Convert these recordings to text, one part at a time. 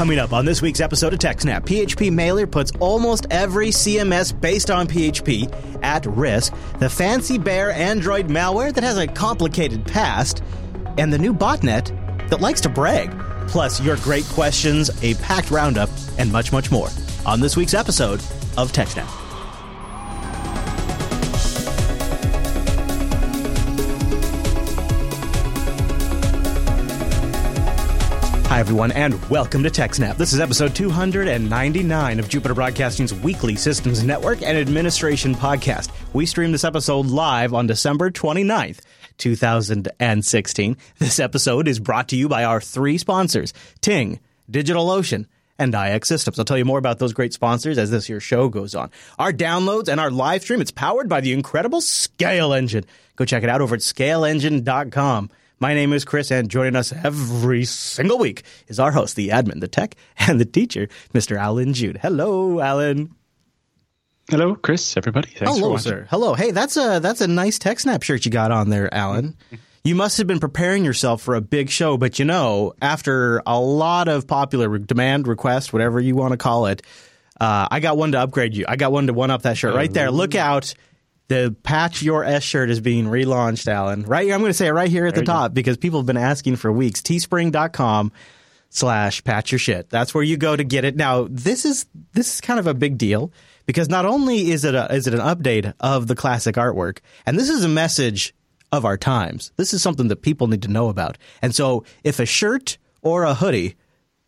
Coming up on this week's episode of TechSnap, PHP Mailer puts almost every CMS based on PHP at risk, the fancy bear Android malware that has a complicated past, and the new botnet that likes to brag. Plus, your great questions, a packed roundup, and much, much more on this week's episode of TechSnap. Everyone, and welcome to TechSnap. This is episode 299 of Jupiter Broadcasting's weekly systems network and administration podcast. We stream this episode live on December 29th, 2016. This episode is brought to you by our three sponsors Ting, DigitalOcean, and iXsystems. I'll tell you more about those great sponsors as this year's show goes on. Our downloads and our live stream, it's powered by the incredible ScaleEngine. Go check it out over at scaleengine.com. My name is Chris, and joining us every single week is our host, the admin, the tech, and the teacher, Mr. Alan Jude. Hello, Alan. Hello, Chris. Everybody. Thanks Hello, sir. Hello. Hey, that's a that's a nice TechSnap shirt you got on there, Alan. You must have been preparing yourself for a big show, but you know, after a lot of popular demand, request, whatever you want to call it, uh, I got one to upgrade you. I got one to one up that shirt right there. Look out. The Patch Your S shirt is being relaunched, Alan. Right here, I'm going to say it right here at the top because people have been asking for weeks. Teespring.com slash patch your shit. That's where you go to get it. Now, this is this is kind of a big deal because not only is it a, is it an update of the classic artwork, and this is a message of our times. This is something that people need to know about. And so, if a shirt or a hoodie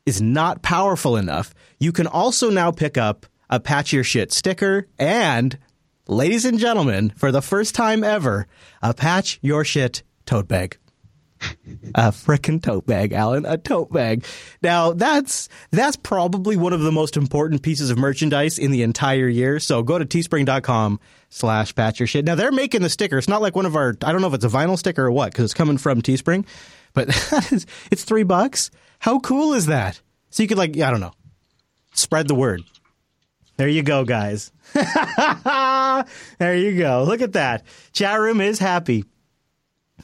is not powerful enough, you can also now pick up a patch your shit sticker and ladies and gentlemen, for the first time ever, a patch your shit tote bag. a frickin' tote bag, Alan, a tote bag. Now that's that's probably one of the most important pieces of merchandise in the entire year. So go to teespring.com slash patch your shit. Now they're making the sticker. It's not like one of our I don't know if it's a vinyl sticker or what, because it's coming from Teespring, but it's three bucks. How cool is that? So you could like I don't know, spread the word. There you go, guys. there you go. Look at that. Chat room is happy.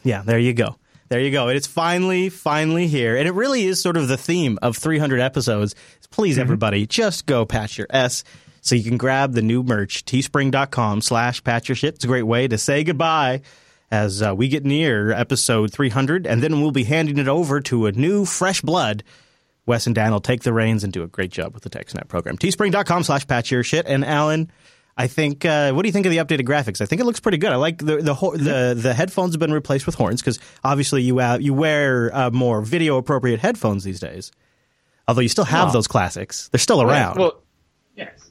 Yeah, there you go. There you go. It's finally, finally here. And it really is sort of the theme of 300 episodes. Please, mm-hmm. everybody, just go patch your S so you can grab the new merch, teespring.com slash patch your shit. It's a great way to say goodbye as uh, we get near episode 300. And then we'll be handing it over to a new fresh blood Wes and Dan will take the reins and do a great job with the TechSnap program. Teespring.com slash patch your shit. And Alan, I think, uh, what do you think of the updated graphics? I think it looks pretty good. I like the the the, the headphones have been replaced with horns because obviously you uh, you wear uh, more video appropriate headphones these days. Although you still have those classics, they're still around. Well, yes,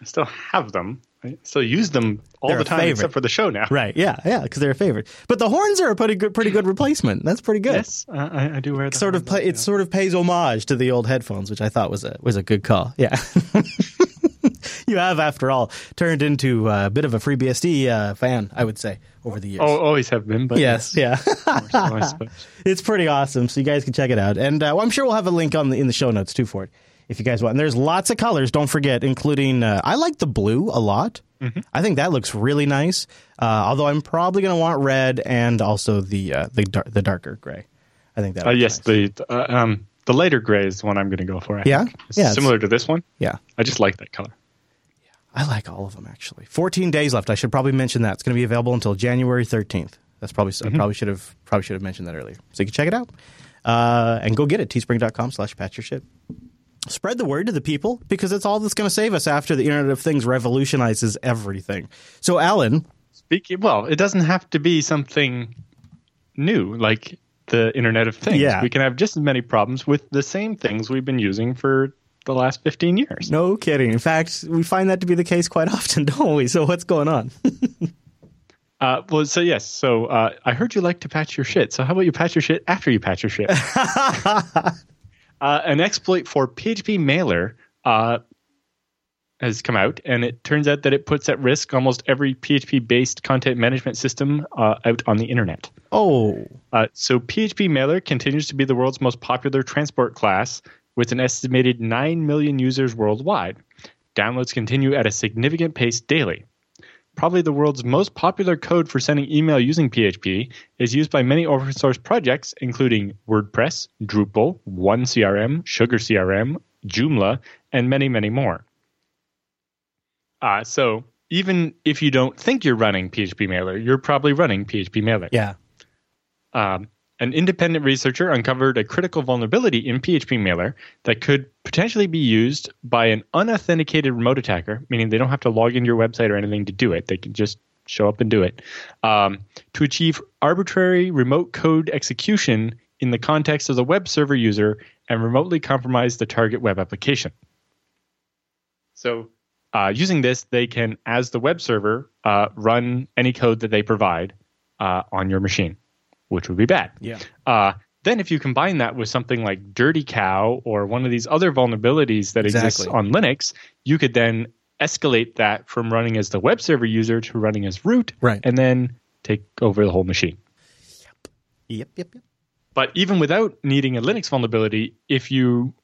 I still have them. I still use them all they're the time except for the show now. Right? Yeah, yeah, because they're a favorite. But the horns are a pretty good, pretty good replacement. That's pretty good. Yes, I, I, do wear. sort of, play, it sort of pays homage to the old headphones, which I thought was a was a good call. Yeah. you have, after all, turned into a bit of a FreeBSD uh, fan, I would say, over the years. Oh, always have been, but yes, yeah. so, it's pretty awesome. So you guys can check it out, and uh, well, I'm sure we'll have a link on the, in the show notes too for it if you guys want. And there's lots of colors. Don't forget, including uh, I like the blue a lot. Mm-hmm. I think that looks really nice. Uh, although I'm probably going to want red and also the uh, the dar- the darker gray. I think that. Uh, yes, nice. the uh, um, the lighter gray is the one I'm going to go for. I yeah, yeah, similar to this one. Yeah, I just like that color. Yeah, I like all of them actually. 14 days left. I should probably mention that it's going to be available until January 13th. That's probably mm-hmm. I probably should have probably should have mentioned that earlier. So you can check it out uh, and go get it. Teespring.com/slash patch your shit spread the word to the people because it's all that's going to save us after the Internet of Things revolutionizes everything. So, Alan. Speaking, well, it doesn't have to be something new like the Internet of Things. Yeah. We can have just as many problems with the same things we've been using for the last 15 years. No kidding. In fact, we find that to be the case quite often, don't we? So, what's going on? Uh, well, so yes. So uh, I heard you like to patch your shit. So how about you patch your shit after you patch your shit? uh, an exploit for PHP Mailer uh, has come out, and it turns out that it puts at risk almost every PHP-based content management system uh, out on the internet. Oh, uh, so PHP Mailer continues to be the world's most popular transport class, with an estimated nine million users worldwide. Downloads continue at a significant pace daily probably the world's most popular code for sending email using PHP, is used by many open source projects, including WordPress, Drupal, OneCRM, Sugar CRM, Joomla, and many, many more. Uh, so even if you don't think you're running PHP Mailer, you're probably running PHP Mailer. Yeah. Um, an independent researcher uncovered a critical vulnerability in PHP Mailer that could potentially be used by an unauthenticated remote attacker, meaning they don't have to log into your website or anything to do it. They can just show up and do it, um, to achieve arbitrary remote code execution in the context of the web server user and remotely compromise the target web application. So, uh, using this, they can, as the web server, uh, run any code that they provide uh, on your machine, which would be bad. Yeah. Uh, then, if you combine that with something like Dirty Cow or one of these other vulnerabilities that exists on Linux, you could then escalate that from running as the web server user to running as root, Right. and then take over the whole machine. Yep. Yep. Yep. Yep. But even without needing a Linux vulnerability, if you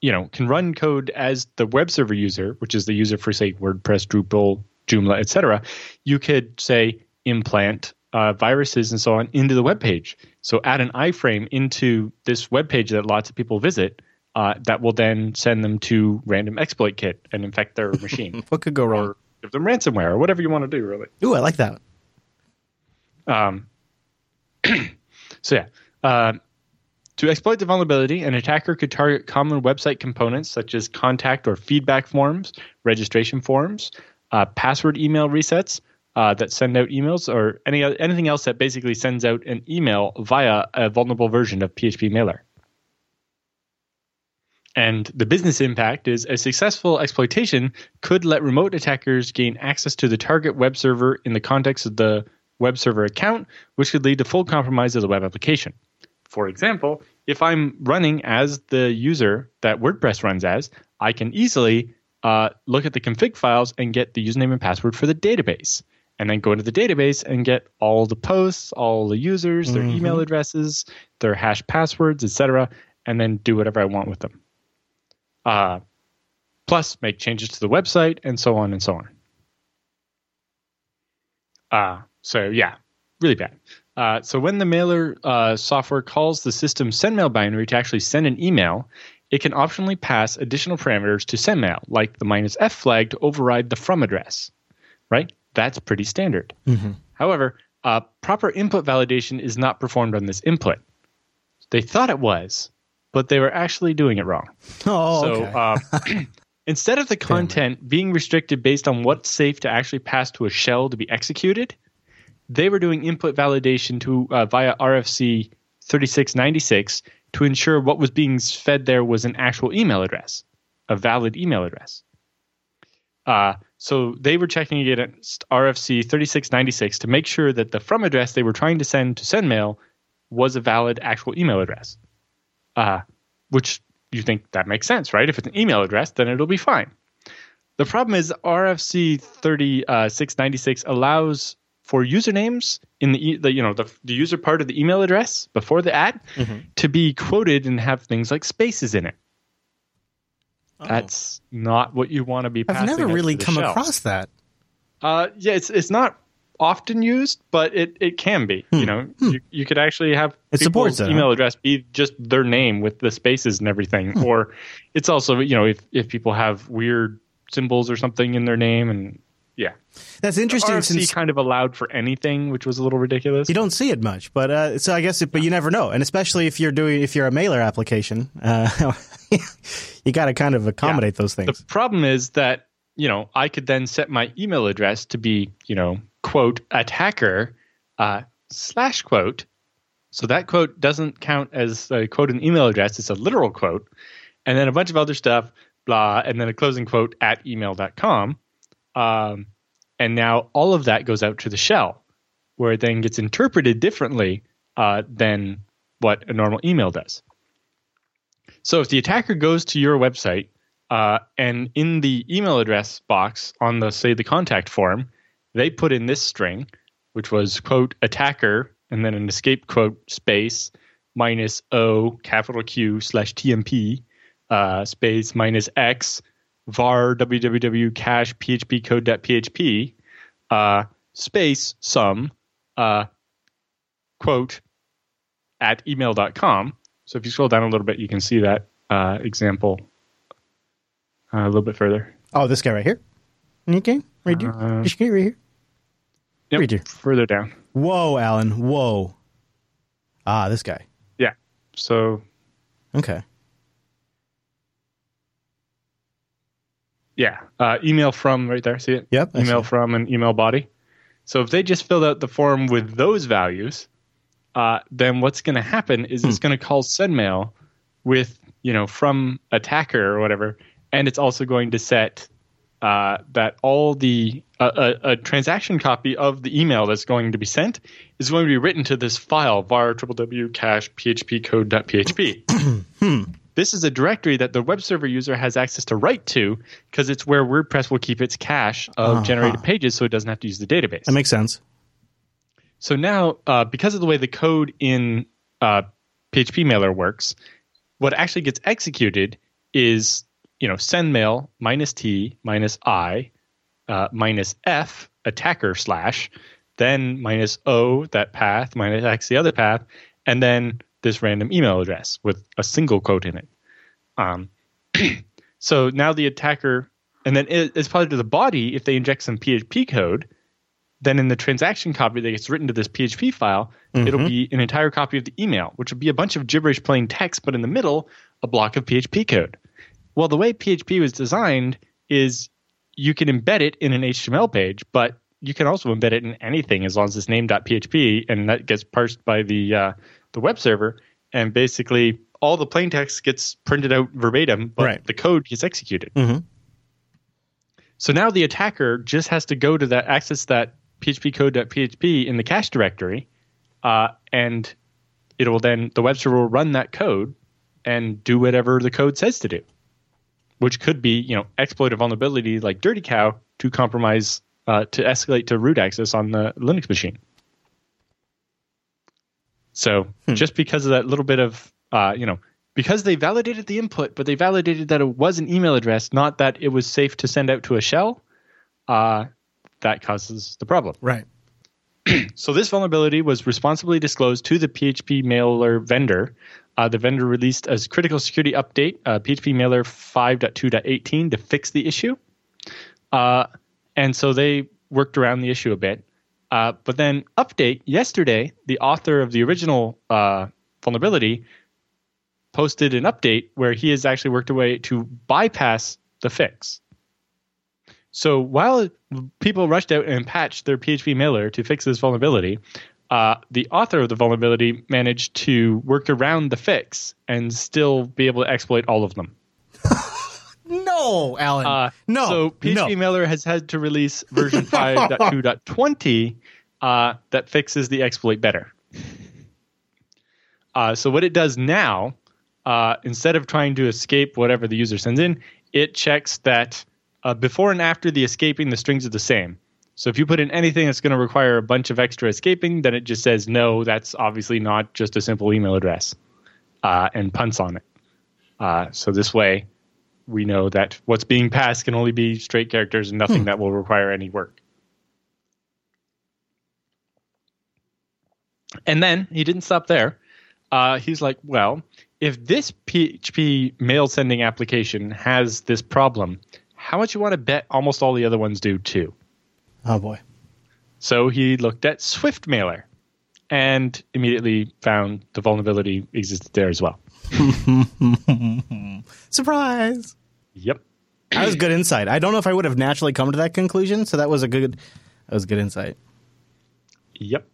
you know can run code as the web server user, which is the user for say WordPress, Drupal, Joomla, etc., you could say implant uh, viruses and so on into the web page. So add an iframe into this web page that lots of people visit. Uh, that will then send them to random exploit kit and infect their machine, What could go wrong? or give them ransomware, or whatever you want to do. Really. Ooh, I like that. Um, so yeah, uh, to exploit the vulnerability, an attacker could target common website components such as contact or feedback forms, registration forms, uh, password email resets uh, that send out emails, or any anything else that basically sends out an email via a vulnerable version of PHP Mailer. And the business impact is a successful exploitation could let remote attackers gain access to the target web server in the context of the web server account, which could lead to full compromise of the web application. For example, if I'm running as the user that WordPress runs as, I can easily uh, look at the config files and get the username and password for the database. And then go into the database and get all the posts, all the users, their email addresses, their hash passwords, etc., and then do whatever I want with them. Uh, plus, make changes to the website and so on and so on. Uh, so, yeah, really bad. Uh, so, when the mailer uh, software calls the system sendmail binary to actually send an email, it can optionally pass additional parameters to sendmail, like the minus F flag to override the from address. Right? That's pretty standard. However, uh, proper input validation is not performed on this input. They thought it was, but they were actually doing it wrong. Oh, So okay. uh, instead of the content being restricted based on what's safe to actually pass to a shell to be executed, they were doing input validation to uh, via RFC 3696 to ensure what was being fed there was an actual email address, a valid email address. Uh, so they were checking against RFC 3696 to make sure that the from address they were trying to send to SendMail was a valid actual email address. Uh, which you think that makes sense, right? If it's an email address, then it'll be fine. The problem is RFC 3696 allows for usernames in the, the you know the, the user part of the email address before the ad to be quoted and have things like spaces in it. That's not what you want to be. I've never really come shell. across that. Uh, yeah, it's it's not often used, but it, it can be. You know, you, you could actually have Hmm. It supports people's it, email huh? address be just their name with the spaces and everything, Hmm. or it's also you know if if people have weird symbols or something in their name, and yeah, That's interesting RFC since kind of allowed for anything, which was a little ridiculous. you don't see it much. But uh, so I guess, it, but you never know, and especially if you're doing if you're a mailer application, uh, you got to kind of accommodate those things. The problem is that you know I could then set my email address to be you know quote attacker uh, slash quote. So that quote doesn't count as a quote an email address; it's a literal quote, and then a bunch of other stuff, blah, and then a closing quote at email.com. Um, and now all of that goes out to the shell, where it then gets interpreted differently uh, than what a normal email does. So if the attacker goes to your website uh, and in the email address box on the say the contact form, they put in this string, which was quote attacker and then an escape quote space minus O capital Q slash TMP uh, space minus X var www cache php code.php uh, space sum uh, quote at email.com. So if you scroll down a little bit, you can see that uh, example Uh, a little bit further. Oh, this guy right here. Okay, right here. Uh, right here. Yep, Right here. further down. Whoa, Alan. Whoa. Ah, this guy. Yeah. So Okay. Yeah, uh, email from right there. See it? Yep. I email see. from and email body. So if they just filled out the form with those values, uh, then what's going to happen is it's going to call sendmail with you know from attacker or whatever, and it's also going to set uh, that all the uh, a, a transaction copy of the email that's going to be sent is going to be written to this file var www cache php code.php. This is a directory that the web server user has access to write to because it's where WordPress will keep its cache of Uh-huh. generated pages so it doesn't have to use the database. That makes sense. so now, uh, because of the way the code in uh, PHP mailer works, what actually gets executed is you know sendmail minus t minus i uh, minus f attacker slash then minus o that path minus x the other path and then this random email address with a single quote in it. Um, so now the attacker and then it, as part of the body if they inject some php code. Then in the transaction copy that gets written to this php file it'll be an entire copy of the email which will be a bunch of gibberish plain text but in the middle a block of php code. Well, the way PHP was designed is you can embed it in an HTML page, but you can also embed it in anything as long as it's named.php, and that gets parsed by the uh, the web server, and basically all the plain text gets printed out verbatim, but Right. the code gets executed. Mhm. So now the attacker just has to go to that access that PHP code.php in the cache directory, uh, and it will then the web server will run that code and do whatever the code says to do which could be you know exploit a vulnerability like Dirty Cow to compromise uh, to escalate to root access on the Linux machine. So just because of that little bit of uh, you know because they validated the input, but they validated that it was an email address, not that it was safe to send out to a shell. Uh, that causes the problem. Right. So this vulnerability was responsibly disclosed to the PHP mailer vendor. Uh, the vendor released a critical security update, uh, PHP mailer 5.2.18, to fix the issue. Uh, and so they worked around the issue a bit. Uh, but then, update yesterday, the author of the original uh, vulnerability posted an update where he has actually worked a way to bypass the fix. So while people rushed out and patched their PHP mailer to fix this vulnerability, uh, the author of the vulnerability managed to work around the fix and still be able to exploit all of them. No, Alan. Uh, no. So PHP no. mailer has had to release version 5.2.20 uh, that fixes the exploit better. Uh, so what it does now, uh, instead of trying to escape whatever the user sends in, it checks that uh, before and after the escaping, the strings are the same. So if you put in anything that's going to require a bunch of extra escaping, then it just says no. That's obviously not just a simple email address, uh, and punts on it. Uh, so this way, we know that what's being passed can only be straight characters and nothing that will require any work. And then he didn't stop there. Uh, he's like, well, if this PHP mail sending application has this problem, how much you want to bet almost all the other ones do too? Oh boy. So he looked at Swift Mailer and immediately found the vulnerability existed there as well. Surprise. Yep. That was good insight. I don't know if I would have naturally come to that conclusion, so that was a good that was good insight. Yep.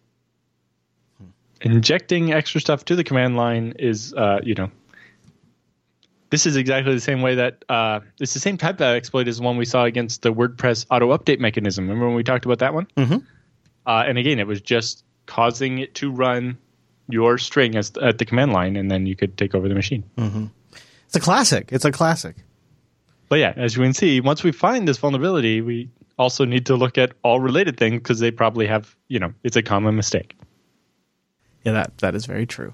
Injecting extra stuff to the command line is, uh, you know, this is exactly the same way that uh, it's the same type of exploit as the one we saw against the WordPress auto update mechanism. Remember when we talked about that one? Mhm. Uh, and again, it was just causing it to run your string as at the command line, and then you could take over the machine. It's a classic. It's a classic. But yeah, as you can see, once we find this vulnerability, we also need to look at all related things because they probably have, you know, it's a common mistake. Yeah, that that is very true.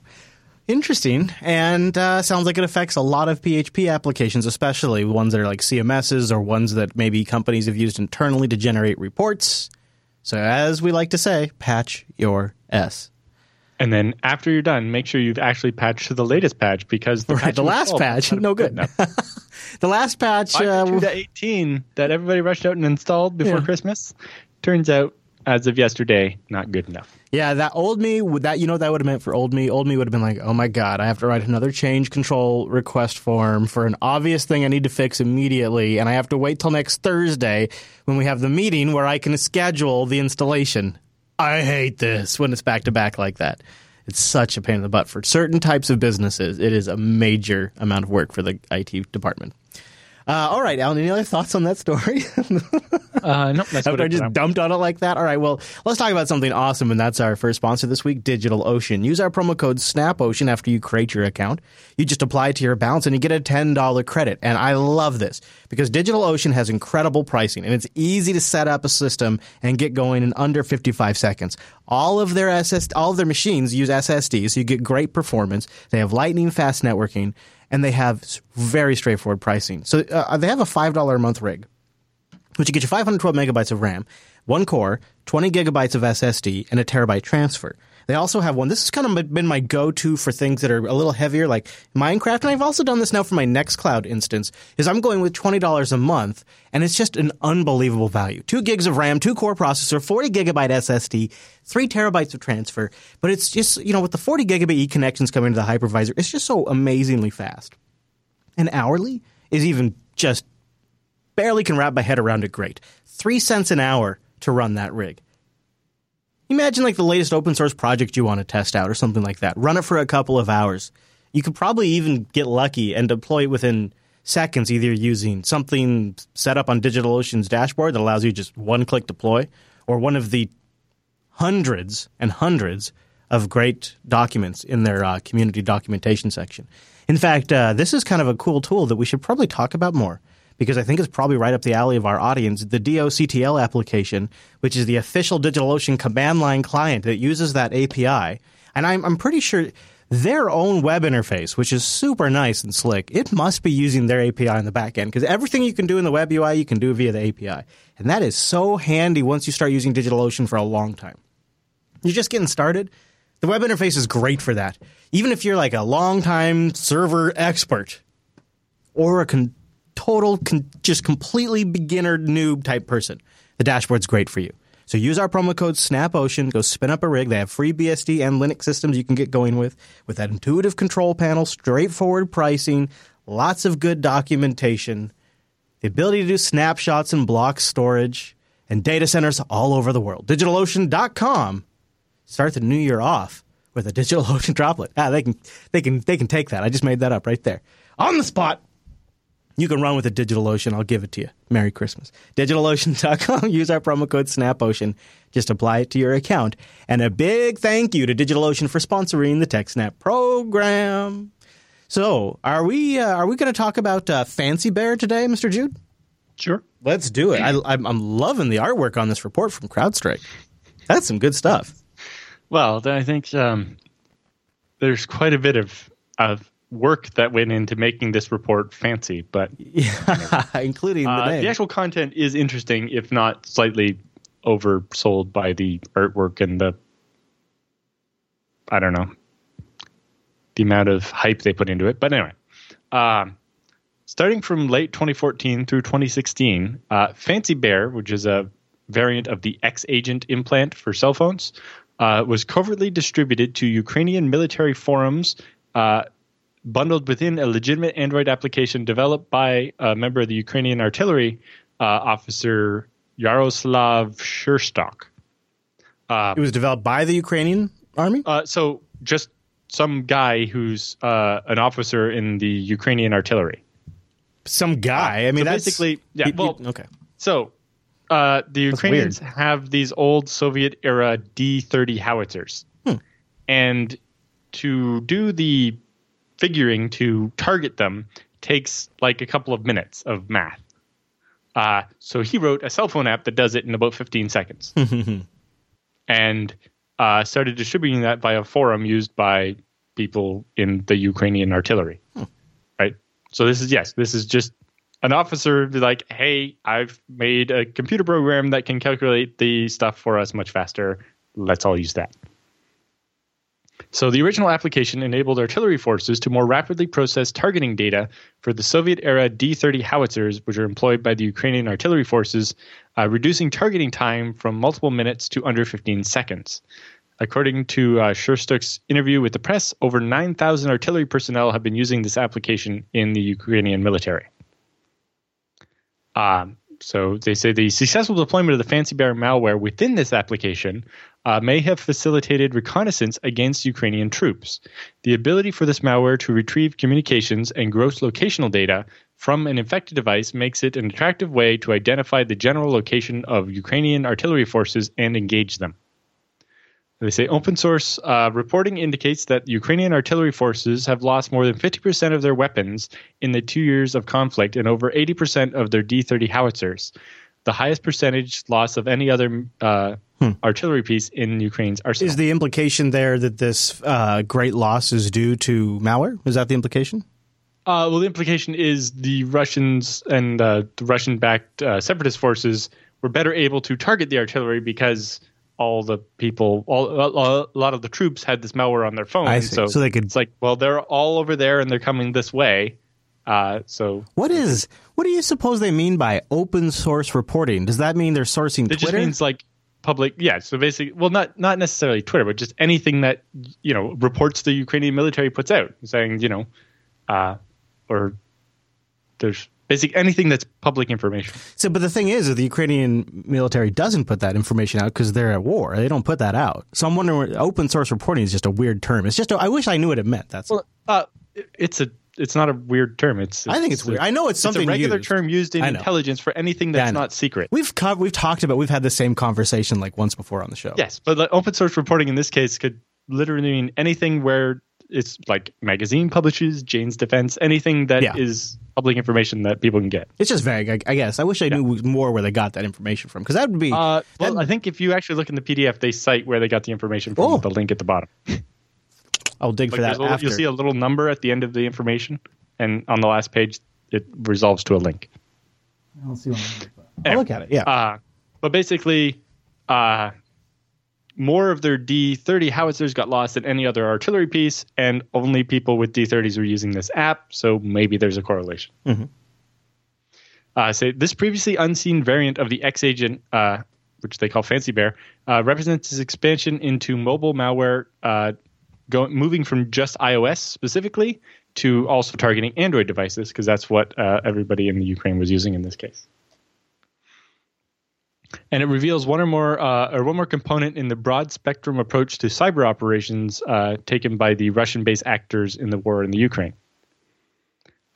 Interesting, and uh, sounds like it affects a lot of PHP applications, especially ones that are like CMSs or ones that maybe companies have used internally to generate reports. So, as we like to say, patch your S. And then after you're done, make sure you've actually patched to the latest patch because the, Right, patch the last patch, no good. enough. the last patch. Uh, 18 that everybody rushed out and installed before Yeah. Christmas turns out, as of yesterday, not good enough. Yeah, that old me, would that you know that would have meant for old me? Old me would have been like, oh my god, I have to write another change control request form for an obvious thing I need to fix immediately, and I have to wait till next Thursday when we have the meeting where I can schedule the installation. I hate this when it's back to back like that. It's such a pain in the butt for certain types of businesses. It is a major amount of work for the IT department. Uh, all right, Alan, any other thoughts on that story? Uh, no, that's After I just dumped on it like that. All right, well, let's talk about something awesome, and that's our first sponsor this week, DigitalOcean. Use our promo code SNAPOcean after you create your account. You just apply it to your balance, and you get a $10 credit. And I love this because DigitalOcean has incredible pricing, and it's easy to set up a system and get going in under 55 seconds. All of their SS, all of their machines use SSDs, so you get great performance. They have lightning fast networking, and they have very straightforward pricing. So uh, they have a $5 a month rig which you get you 512 megabytes of RAM, one core, 20 gigabytes of SSD, and a terabyte transfer. They also have one. This has kind of been my go-to for things that are a little heavier, like Minecraft. And I've also done this now for my Nextcloud instance. Is I'm going with twenty dollars a month, and it's just an unbelievable value. Two gigs of RAM, two core processor, 40 gigabyte SSD, three terabytes of transfer. But it's just you know with the 40 gigabit connections coming to the hypervisor, it's just so amazingly fast. And hourly is even just barely can wrap my head around it great. Three cents an hour to run that rig. Imagine like the latest open source project you want to test out or something like that. Run it for a couple of hours. You could probably even get lucky and deploy it within seconds, either using something set up on DigitalOcean's dashboard that allows you just one click deploy, or one of the hundreds and hundreds of great documents in their uh, community documentation section. In fact, uh, this is kind of a cool tool that we should probably talk about more because I think it's probably right up the alley of our audience. The DOCTL application, which is the official DigitalOcean command line client that uses that API, and I'm, I'm pretty sure their own web interface, which is super nice and slick, it must be using their API in the back end because everything you can do in the web UI, you can do via the API. And that is so handy once you start using DigitalOcean for a long time. You're just getting started. The web interface is great for that. Even if you're like a long-time server expert or a con- total, con- just completely beginner noob type person, the dashboard's great for you. So use our promo code SNAPOcean. Go spin up a rig. They have FreeBSD and Linux systems you can get going with, with that intuitive control panel, straightforward pricing, lots of good documentation, the ability to do snapshots and block storage, and data centers all over the world. DigitalOcean.com start the new year off with a DigitalOcean droplet. Ah, they can they can they can take that. I just made that up right there. On the spot. You can run with a DigitalOcean. I'll give it to you. Merry Christmas. DigitalOcean.com. Use our promo code SNAPOcean. Just apply it to your account. And a big thank you to DigitalOcean for sponsoring the TechSnap program. So, are we uh, are we going to talk about uh, Fancy Bear today, Mr. Jude? Sure. Let's do it. I, I'm, I'm loving the artwork on this report from CrowdStrike. That's some good stuff. Well, then I think um, there's quite a bit of of work that went into making this report fancy, but Yeah, including the uh, name. the actual content is interesting, if not slightly oversold by the artwork and the I don't know the amount of hype they put into it. But anyway, um, starting from late 2014 through 2016, uh, Fancy Bear, which is a variant of the X Agent implant for cell phones, uh, was covertly distributed to Ukrainian military forums. Uh, bundled within a legitimate Android application developed by a member of the Ukrainian artillery uh, officer Yaroslav Sherstuk. it was developed by the Ukrainian army. Uh, so just some guy who's uh, an officer in the Ukrainian artillery. Some guy. I mean, so that's basically, yeah. well, okay. so uh, the Ukrainians have these old Soviet era D thirty howitzers, Hmm. and to do the figuring to target them takes like a couple of minutes of math. Uh, so he wrote a cell phone app that does it in about 15 seconds and uh, started distributing that via a forum used by people in the Ukrainian artillery. Right. So this is yes, this is just an officer be like, hey, I've made a computer program that can calculate the stuff for us much faster. Let's all use that. So the original application enabled artillery forces to more rapidly process targeting data for the Soviet-era D-30 howitzers, which are employed by the Ukrainian artillery forces, uh, reducing targeting time from multiple minutes to under 15 seconds. According to uh, Sherstuk's interview with the press, over 9,000 artillery personnel have been using this application in the Ukrainian military. Um, so they say the successful deployment of the Fancy Bear malware within this application uh, may have facilitated reconnaissance against Ukrainian troops. The ability for this malware to retrieve communications and gross locational data from an infected device makes it an attractive way to identify the general location of Ukrainian artillery forces and engage them. They say open source uh, reporting indicates that Ukrainian artillery forces have lost more than 50% of their weapons in the two years of conflict and over 80% of their D 30 howitzers, the highest percentage loss of any other uh, hmm. artillery piece in Ukraine's arsenal. Is the implication there that this uh, great loss is due to malware? Is that the implication? Uh, well, the implication is the Russians and uh, the Russian backed uh, separatist forces were better able to target the artillery because all the people, all a lot of the troops had this malware on their phones, so so they could. It's like, well, they're all over there and they're coming this way. Uh, so what is what do you suppose they mean by open source reporting? Does that mean they're sourcing it Twitter? just means like public. Yeah. So basically, well, not not necessarily Twitter, but just anything that you know reports the Ukrainian military puts out, saying you know, uh, or there's basically anything that's public information. So, but the thing is, the Ukrainian military doesn't put that information out because they're at war. They don't put that out. So I'm wondering, open source reporting is just a weird term. It's just, a, I wish I knew what it meant. That's well, uh, it's a it's not a weird term. It's, it's I think it's weird. I know it's something it's a regular used. term used in intelligence for anything that's yeah, not secret. We've co- we've talked about we've had the same conversation like once before on the show. Yes, but like open source reporting in this case could literally mean anything where it's like magazine publishes, Jane's Defense, anything that yeah. is public information that people can get. It's just vague, I, I guess. I wish I yeah. knew more where they got that information from because that would be. Uh, well, I think if you actually look in the PDF, they cite where they got the information from. Oh. The link at the bottom. I'll dig like for that. Little, you'll see a little number at the end of the information, and on the last page, it resolves to a link. I'll see. I'll look at it. Yeah. Uh, but basically, uh, more of their D30 howitzers got lost than any other artillery piece, and only people with D30s were using this app, so maybe there's a correlation. Mm-hmm. Uh, so this previously unseen variant of the X agent, uh, which they call Fancy Bear, uh, represents its expansion into mobile malware, uh, going moving from just iOS specifically to also targeting Android devices, because that's what uh, everybody in the Ukraine was using in this case and it reveals one or more uh, or one more component in the broad spectrum approach to cyber operations uh, taken by the Russian-based actors in the war in the Ukraine.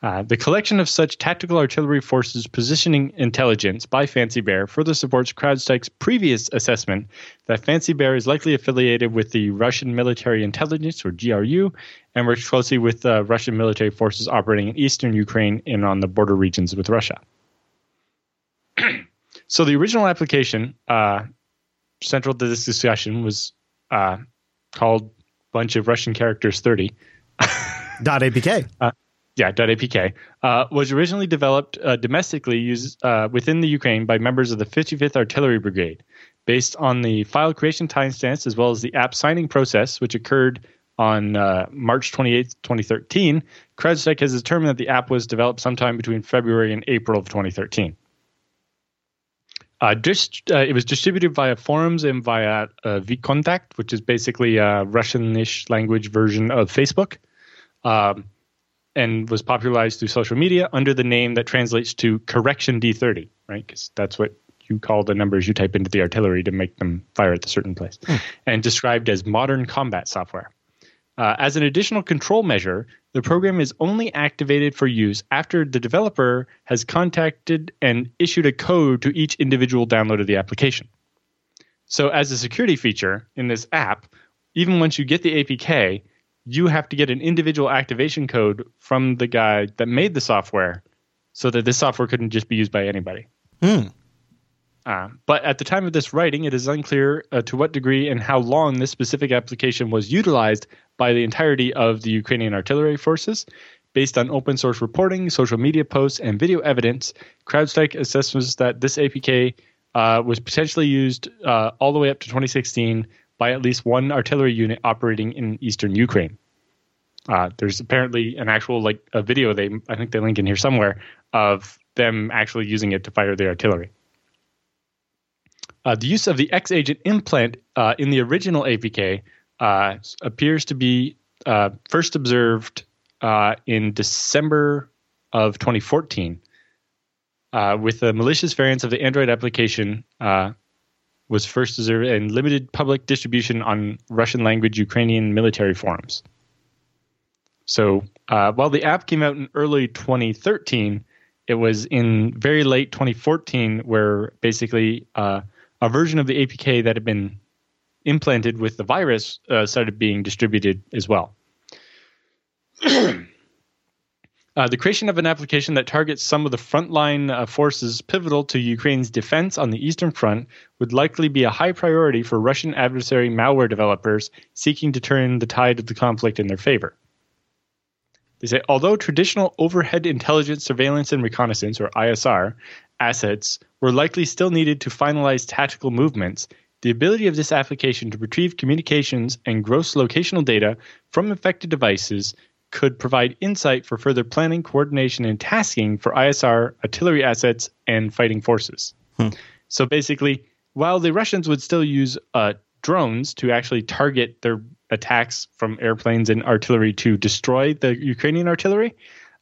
Uh, the collection of such tactical artillery forces positioning intelligence by Fancy Bear further supports CrowdStrike's previous assessment that Fancy Bear is likely affiliated with the Russian Military Intelligence, or GRU, and works closely with uh, Russian military forces operating in eastern Ukraine and on the border regions with Russia. So the original application uh, central to this discussion was uh, called bunch of Russian characters 30. dot APK. Yeah, APK uh, was originally developed uh, domestically used uh, within the Ukraine by members of the 55th Artillery Brigade, based on the file creation timestamps as well as the app signing process, which occurred on uh, March 28, 2013. CrowdStrike has determined that the app was developed sometime between February and April of 2013. Uh, just, uh, it was distributed via forums and via uh, which is basically a Russian-ish language version of Facebook, um, and was popularized through social media under the name that translates to Correction D30, right? Because that's what you call the numbers you type into the artillery to make them fire at a certain place, mm. and described as modern combat software. Uh, as an additional control measure, the program is only activated for use after the developer has contacted and issued a code to each individual download of the application. So, as a security feature in this app, even once you get the APK, you have to get an individual activation code from the guy that made the software so that this software couldn't just be used by anybody. Hmm. Uh, but at the time of this writing, it is unclear uh, to what degree and how long this specific application was utilized by the entirety of the Ukrainian artillery forces. Based on open source reporting, social media posts, and video evidence, CrowdStrike assesses that this APK uh, was potentially used uh, all the way up to 2016 by at least one artillery unit operating in eastern Ukraine. Uh, there's apparently an actual like a video they I think they link in here somewhere of them actually using it to fire their artillery. Uh, the use of the X agent implant uh, in the original APK uh, appears to be uh, first observed uh, in December of 2014, with the malicious variants of the Android application was first observed in limited public distribution on Russian language Ukrainian military forums. So uh, while the app came out in early 2013, it was in very late 2014 where basically uh, a version of the APK that had been implanted with the virus uh, started being distributed as well. Uh, the creation of an application that targets some of the frontline uh, forces pivotal to Ukraine's defense on the Eastern Front would likely be a high priority for Russian adversary malware developers seeking to turn the tide of the conflict in their favor. They say, although traditional overhead intelligence, surveillance, and reconnaissance, or ISR, assets were likely still needed to finalize tactical movements, the ability of this application to retrieve communications and gross locational data from affected devices could provide insight for further planning, coordination, and tasking for ISR, artillery assets, and fighting forces. Hmm. So basically, while the Russians would still use uh, drones to actually target their attacks from airplanes and artillery to destroy the Ukrainian artillery,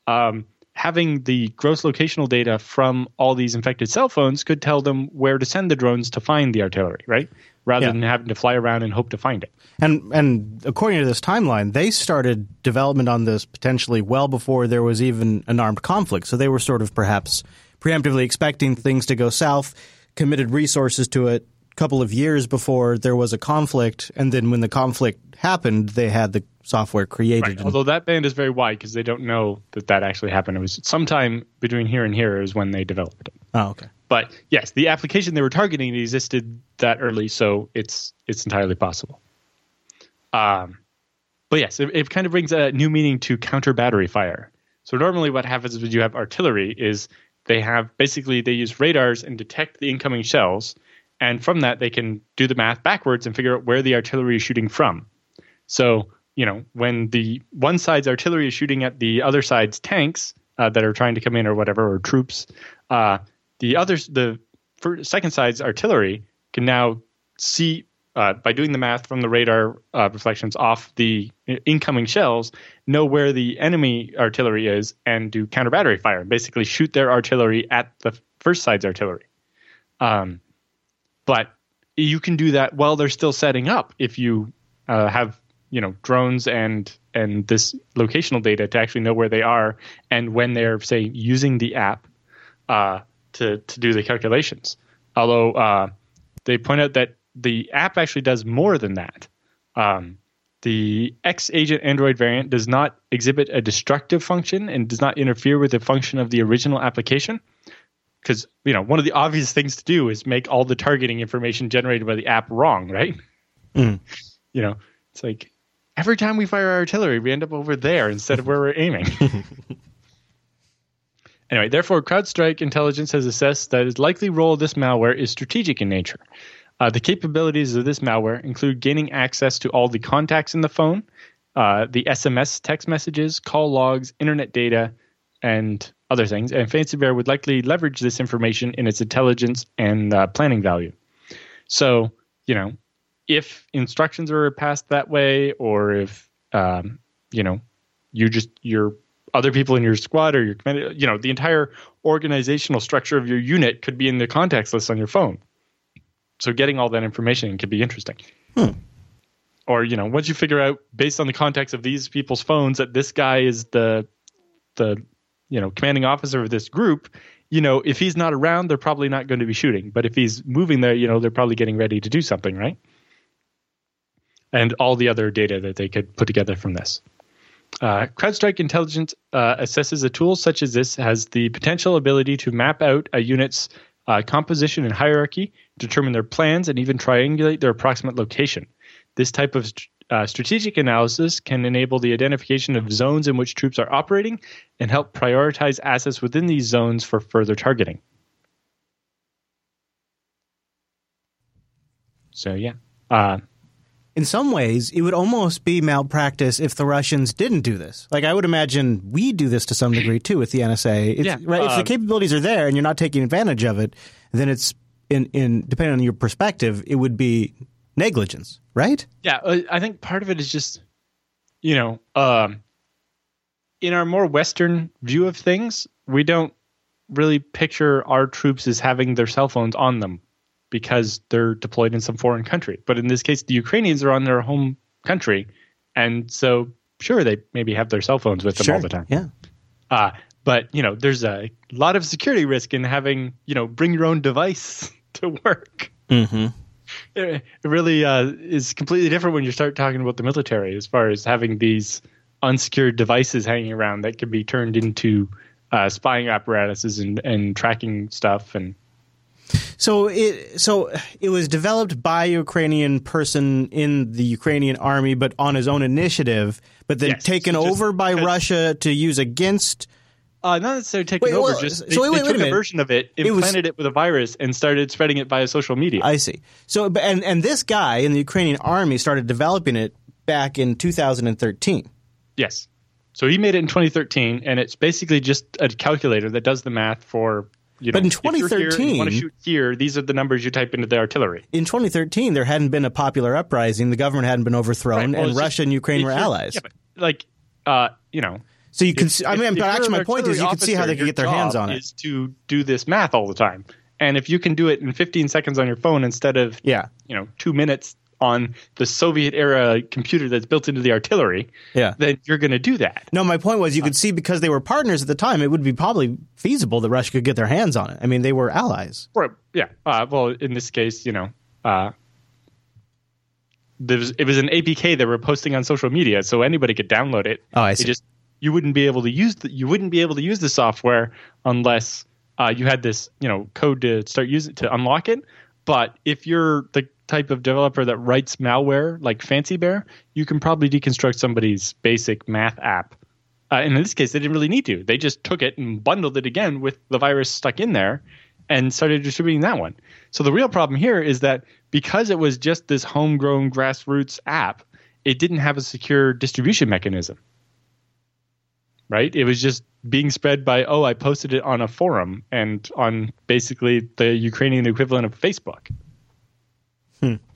um, having the gross locational data from all these infected cell phones could tell them where to send the drones to find the artillery, right? Rather yeah. than having to fly around and hope to find it. And and according to this timeline, they started development on this potentially well before there was even an armed conflict. So they were sort of perhaps preemptively expecting things to go south, committed resources to it a couple of years before there was a conflict, and then when the conflict happened, they had the software created. Right. Although that band is very wide because they don't know that that actually happened. It was sometime between here and here is when they developed it. Oh, okay. But yes, the application they were targeting existed that early, so it's it's entirely possible. Um, but yes, it, it kind of brings a new meaning to counter battery fire. So normally, what happens when you have artillery is they have basically they use radars and detect the incoming shells, and from that they can do the math backwards and figure out where the artillery is shooting from. So you know, when the one side's artillery is shooting at the other side's tanks uh, that are trying to come in or whatever, or troops, uh, the others, the second side's artillery can now see uh, by doing the math from the radar uh, reflections off the incoming shells, know where the enemy artillery is and do counter battery fire. Basically, shoot their artillery at the first side's artillery. Um, but you can do that while they're still setting up if you uh, have you know drones and and this locational data to actually know where they are and when they're say using the app uh, to to do the calculations. Although uh, they point out that the app actually does more than that. Um, the X Agent Android variant does not exhibit a destructive function and does not interfere with the function of the original application. Because you know one of the obvious things to do is make all the targeting information generated by the app wrong, right? Mm. You know, it's like every time we fire our artillery, we end up over there instead of where we're aiming. anyway, therefore, CrowdStrike Intelligence has assessed that its likely role of this malware is strategic in nature. Uh, the capabilities of this malware include gaining access to all the contacts in the phone, uh, the SMS text messages, call logs, internet data, and other things. And Fancy Bear would likely leverage this information in its intelligence and uh, planning value. So, you know, if instructions are passed that way, or if um, you know you just your other people in your squad or your command, you know the entire organizational structure of your unit could be in the contacts list on your phone. So getting all that information could be interesting. Hmm. Or you know, once you figure out based on the context of these people's phones that this guy is the the you know commanding officer of this group, you know, if he's not around, they're probably not going to be shooting. But if he's moving there, you know, they're probably getting ready to do something, right? and all the other data that they could put together from this. Uh, CrowdStrike Intelligence uh, assesses a tool such as this has the potential ability to map out a unit's uh, composition and hierarchy, determine their plans, and even triangulate their approximate location. This type of st- uh, strategic analysis can enable the identification of zones in which troops are operating and help prioritize assets within these zones for further targeting. So, yeah. In some ways, it would almost be malpractice if the Russians didn't do this. Like I would imagine we do this to some degree too with the NSA. It's, Yeah, right. if the uh, capabilities are there and you're not taking advantage of it, then it's in in depending on your perspective, it would be negligence, right? Yeah, uh, I think part of it is just, you know, um, in our more Western view of things, we don't really picture our troops as having their cell phones on them because they're deployed in some foreign country. But in this case, the Ukrainians are on their home country, and so sure, they maybe have their cell phones with them all the time. Yeah. Uh, but you know, there's a lot of security risk in having you know bring your own device to work. Mm-hmm. It it really uh, is completely different when you start talking about the military, as far as having these unsecured devices hanging around that can be turned into uh, spying apparatuses and, and tracking stuff. And So it so it was developed by a Ukrainian person in the Ukrainian army, but on his own initiative, but then Yes, taken just over by Russia to use against. uh, not necessarily taking Wait, over, well, just so they, wait, wait, they wait a took a, minute. version of it, implanted it with a virus, and started spreading it via social media. I see. So and and this guy in the Ukrainian army started developing it back in 2013. Yes. So he made it in 2013, and it's basically just a calculator that does the math for. You know, But in if you're here and you 2013 want to shoot here. These are the numbers you type into the artillery. In 2013, there hadn't been a popular uprising. The government hadn't been overthrown, Right, well, and Russia just- and Ukraine were allies. Yeah, but like, uh, you know, so you can. if- see, I mean, if but you're actually, my point is, you can see how they can get their hands on it. Is to do this math all the time, and if you can do it in 15 seconds on your phone instead of Yeah, you know two minutes on the Soviet era computer that's built into the artillery, yeah. then you're going to do that. No, my point was you could see because they were partners at the time, it would be probably feasible that Russia could get their hands on it. I mean, they were allies. Or yeah, uh, well, in this case, you know, uh, there was, it was an APK they were posting on social media, so anybody could download it. Oh, I It see. just you wouldn't be able to use the, you wouldn't be able to use the software unless uh, you had this you know code to start using to unlock it. But if you're the type of developer that writes malware like Fancy Bear, you can probably deconstruct somebody's basic math app. Uh, and in this case, they didn't really need to. They just took it and bundled it again with the virus stuck in there and started distributing that one. So the real problem here is that because it was just this homegrown grassroots app, it didn't have a secure distribution mechanism. Right? It was just being spread by, oh, I posted it on a forum and on basically the Ukrainian equivalent of Facebook.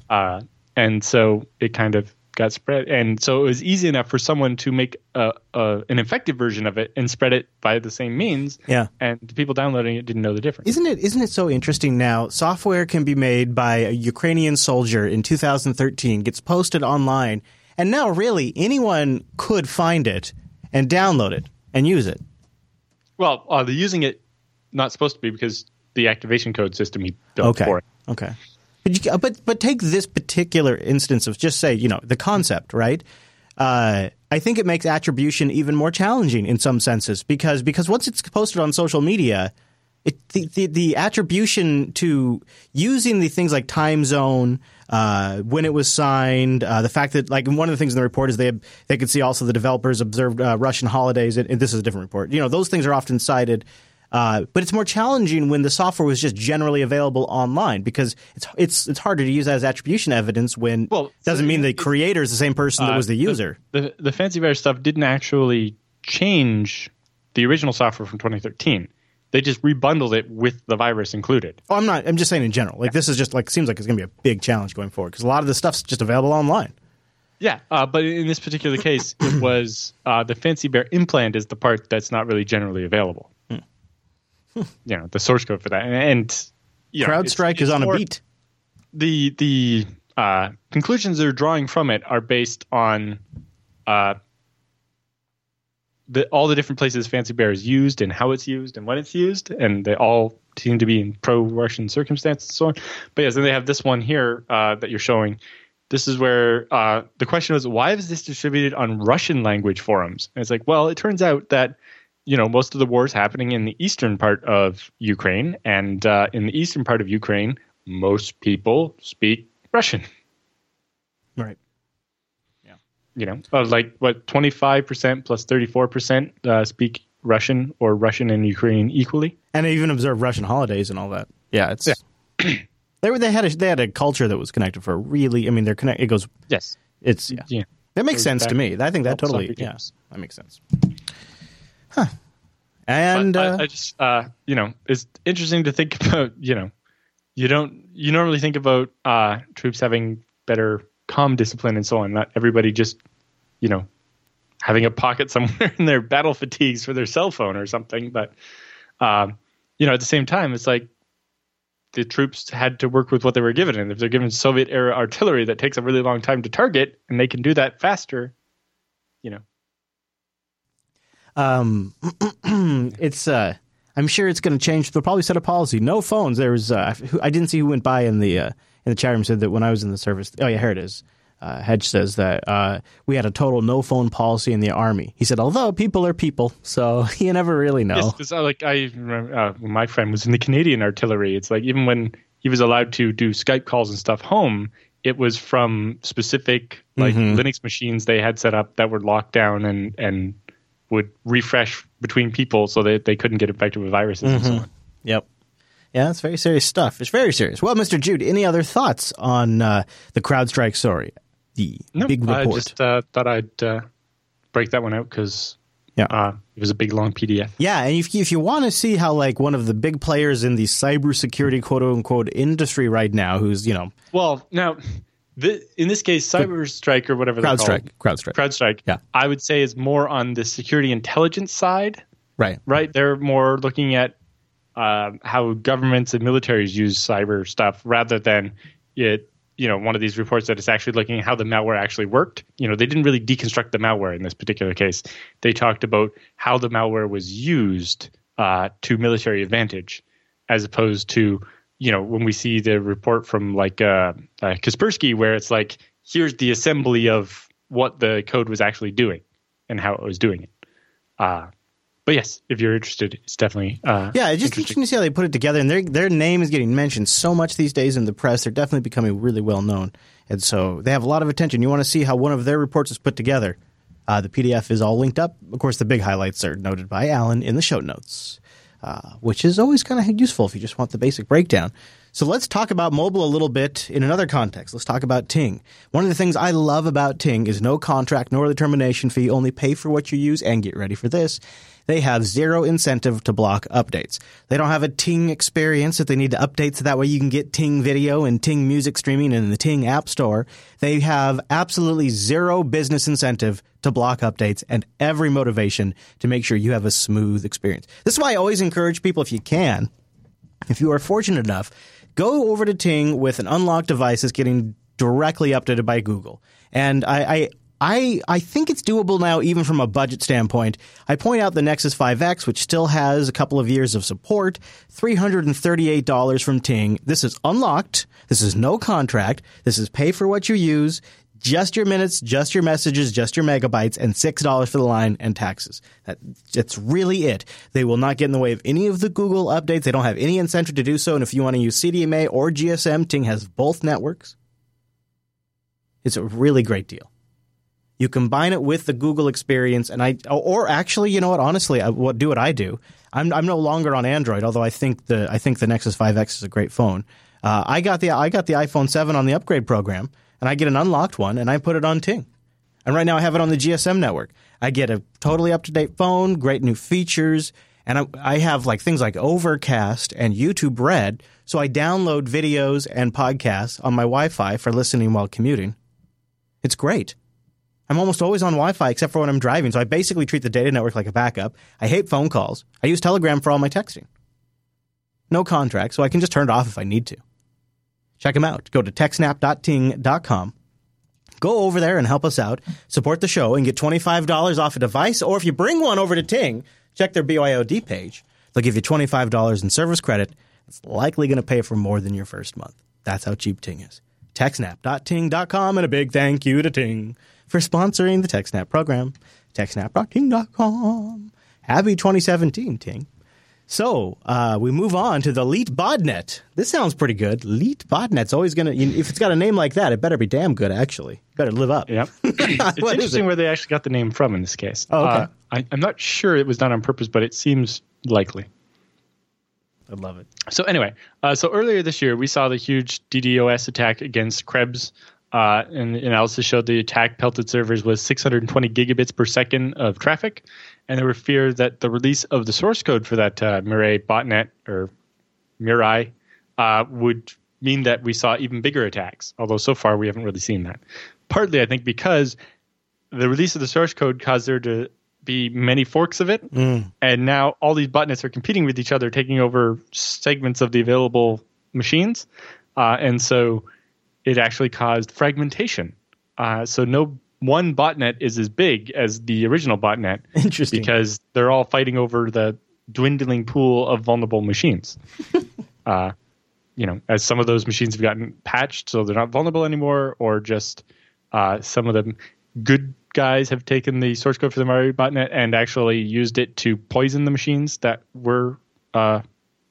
Uh, and so it kind of got spread. And so it was easy enough for someone to make a, a, an effective version of it and spread it by the same means. Yeah. And the people downloading it didn't know the difference. Isn't it isn't it so interesting now? Software can be made by a Ukrainian soldier in 2013, gets posted online, and now really anyone could find it and download it and use it. Well, uh, they're using it not supposed to be because the activation code system he built Okay. for it. Okay. But you, but but take this particular instance of just say you know the concept right. Uh, I think it makes attribution even more challenging in some senses because because once it's posted on social media, it, the, the the attribution to using the things like time zone, uh, when it was signed, uh, the fact that like one of the things in the report is they they could see also the developers observed uh, Russian holidays, and, this is a different report. You know those things are often cited. Uh, but it's more challenging when the software was just generally available online because it's it's it's harder to use that as attribution evidence when Well, it doesn't mean the creator is the same person that Uh, was the user. The the fancy bear stuff didn't actually change the original software from 2013. They just rebundled it with the virus included. oh, I'm not. I'm just saying in general. Like this is just like seems like it's going to be a big challenge going forward because a lot of the stuff's just available online. Yeah, uh, but in this particular case, it was uh, the fancy bear implant is the part that's not really generally available. you know, the source code for that, and, and you know, it's- CrowdStrike is it's on a beat. the the uh, conclusions they're drawing from it are based on uh, the all the different places Fancy Bear is used and how it's used and when it's used, and they all seem to be in pro-Russian circumstances and so on. But yes, then they have this one here uh, that you're showing. This is where uh, the question was, why is this distributed on Russian language forums? And it's like, well, it turns out that you know most of the war is happening in the eastern part of Ukraine, and uh, in the eastern part of Ukraine, most people speak Russian. Right. Yeah. You know, uh, like what twenty five percent plus thirty four percent speak Russian or Russian and Ukrainian equally. And I even observe Russian holidays and all that. Yeah, it's Yeah. They were they had a, they had a culture that was connected for a really. I mean, they're connect. It goes. Yes. It's yeah. Yeah. That makes Goes sense to me. I think that totally. soccer Yeah, that makes sense. Huh. And But uh, I, I just uh, you know it's interesting to think about you know you don't you normally think about uh, troops having better comm discipline and so on. Not everybody just you know having a pocket somewhere in their battle fatigues for their cell phone or something. But um, you know at the same time it's like the troops had to work with what they were given. And if they're given soviet era artillery that takes a really long time to target and they can do that faster you know um, it's uh, I'm sure it's going to change. They'll probably set a policy. No phones. There was uh, I didn't see who went by in the uh, in the chat room said that when I was in the service. Oh yeah, here it is. Uh, Hedge says that uh, we had a total no phone policy in the army. He said, although people are people, so you never really know. Yes, because like I remember uh, my friend was in the Canadian artillery. It's like even when he was allowed to do Skype calls and stuff home, it was from specific like Linux machines they had set up that were locked down and and would refresh between people so that they couldn't get infected with viruses and so on. Yep. Yeah, it's very serious stuff. It's very serious. Well, Mr. Jude, any other thoughts on uh, the CrowdStrike story? The No, big report. I just uh, thought I'd uh, break that one out because Yeah. uh, it was a big long PDF. Yeah, and if you, if you want to see how like one of the big players in the cybersecurity quote unquote industry right now, who's you know Well, now the, in this case, CyberStrike or whatever they're CrowdStrike, called, CrowdStrike, CrowdStrike, Yeah. I would say is more on the security intelligence side. right? right? They're more looking at um, how governments and militaries use cyber stuff rather than it. You know, one of these reports that is actually looking at how the malware actually worked. You know, they didn't really deconstruct the malware in this particular case. They talked about how the malware was used uh, to military advantage, as opposed to you know when we see the report from like uh, uh, Kaspersky, where it's like here's the assembly of what the code was actually doing and how it was doing it. Uh, but yes, if you're interested, it's definitely uh, Yeah, it's just interesting. interesting to see how they put it together, and their their name is getting mentioned so much these days in the press. They're definitely becoming really well known, and so they have a lot of attention. You want to see how one of their reports is put together. Uh, the PDF is all linked up. Of course, the big highlights are noted by Alan in the show notes, uh, which is always kind of useful if you just want the basic breakdown. So let's talk about mobile a little bit in another context. Let's talk about Ting. One of the things I love about Ting is no contract nor the termination fee, only pay for what you use and get ready for this. They have zero incentive to block updates. They don't have a Ting experience if they need to update so that way you can get Ting video and Ting music streaming in the Ting App Store. They have absolutely zero business incentive to block updates and every motivation to make sure you have a smooth experience. This is why I always encourage people, if you can, if you are fortunate enough, go over to Ting with an unlocked device that's getting directly updated by Google. And I, I I I think it's doable now, even from a budget standpoint. I point out the Nexus 5X, which still has a couple of years of support, three hundred and thirty-eight dollars from Ting. This is unlocked. This is no contract. This is pay for what you use. Just your minutes, just your messages, just your megabytes, and six dollars for the line and taxes. That, that's really it. They will not get in the way of any of the Google updates. They don't have any incentive to do so. And if you want to use CDMA or GSM, Ting has both networks. It's a really great deal. You combine it with the Google experience, and I, or actually, you know what? Honestly, I, what do what I do. I'm I'm no longer on Android, although I think the I think the Nexus 5X is a great phone. Uh, I got the I got the iPhone 7 on the upgrade program, and I get an unlocked one, and I put it on Ting. And right now, I have it on the GSM network. I get a totally up to date phone, great new features, and I, I have like things like Overcast and YouTube Red. So I download videos and podcasts on my Wi-Fi for listening while commuting. It's great. I'm almost always on Wi-Fi except for when I'm driving, so I basically treat the data network like a backup. I hate phone calls. I use Telegram for all my texting. No contract, so I can just turn it off if I need to. Check them out. Go to techsnap.ting.com. Go over there and help us out. Support the show and get $25 off a device, or if you bring one over to Ting, check their BYOD page. They'll give you $25 in service credit. It's likely going to pay for more than your first month. That's how cheap Ting is. TechSnap.ting.com and a big thank you to Ting for sponsoring the TechSnap program. TechSnap.ting.com. Happy 2017, Ting. So uh, we move on to the Leet botnet. This sounds pretty good. Leet botnet's always going to, if it's got a name like that, it better be damn good, actually. Better live up. Yep. it's interesting it? where they actually got the name from in this case. Oh, okay. Uh, I, I'm not sure it was done on purpose, but it seems likely. I love it. So anyway, uh, so earlier this year we saw the huge DDoS attack against Krebs, uh, and analysis showed the attack pelted servers was 620 gigabits per second of traffic, and there were fears that the release of the source code for that uh, Mirai botnet or Mirai uh, would mean that we saw even bigger attacks. Although so far we haven't really seen that. Partly, I think, because the release of the source code caused there to be many forks of it, Mm. and now all these botnets are competing with each other, taking over segments of the available machines, uh, and so it actually caused fragmentation. Uh, so no one botnet is as big as the original botnet Interesting. because they're all fighting over the dwindling pool of vulnerable machines. uh, you know, as some of those machines have gotten patched, so they're not vulnerable anymore, or just uh, some of them good guys have taken the source code for the Mirai botnet and actually used it to poison the machines that were uh,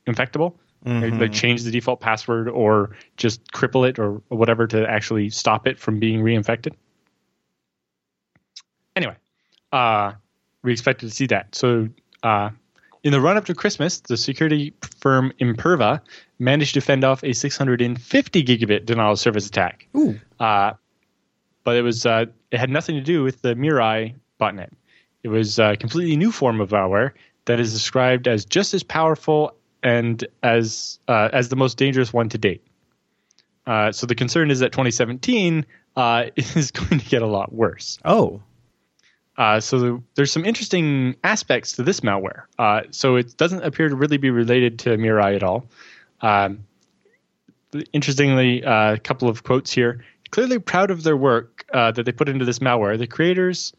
infectable. They, they change the default password or just cripple it or whatever to actually stop it from being reinfected. Anyway, uh, we expected to see that. So, uh, in the run up to Christmas, the security firm Imperva managed to fend off a 650 gigabit denial of service attack. Ooh. Uh, but it was uh, it had nothing to do with the Mirai botnet. It was a completely new form of malware that is described as just as powerful and as uh, as the most dangerous one to date. Uh, so the concern is that 2017 uh, is going to get a lot worse. Oh. Uh, so the, there's some interesting aspects to this malware. Uh, so it doesn't appear to really be related to Mirai at all. Um, interestingly, uh, a couple of quotes here. Clearly proud of their work uh, that they put into this malware, the creators,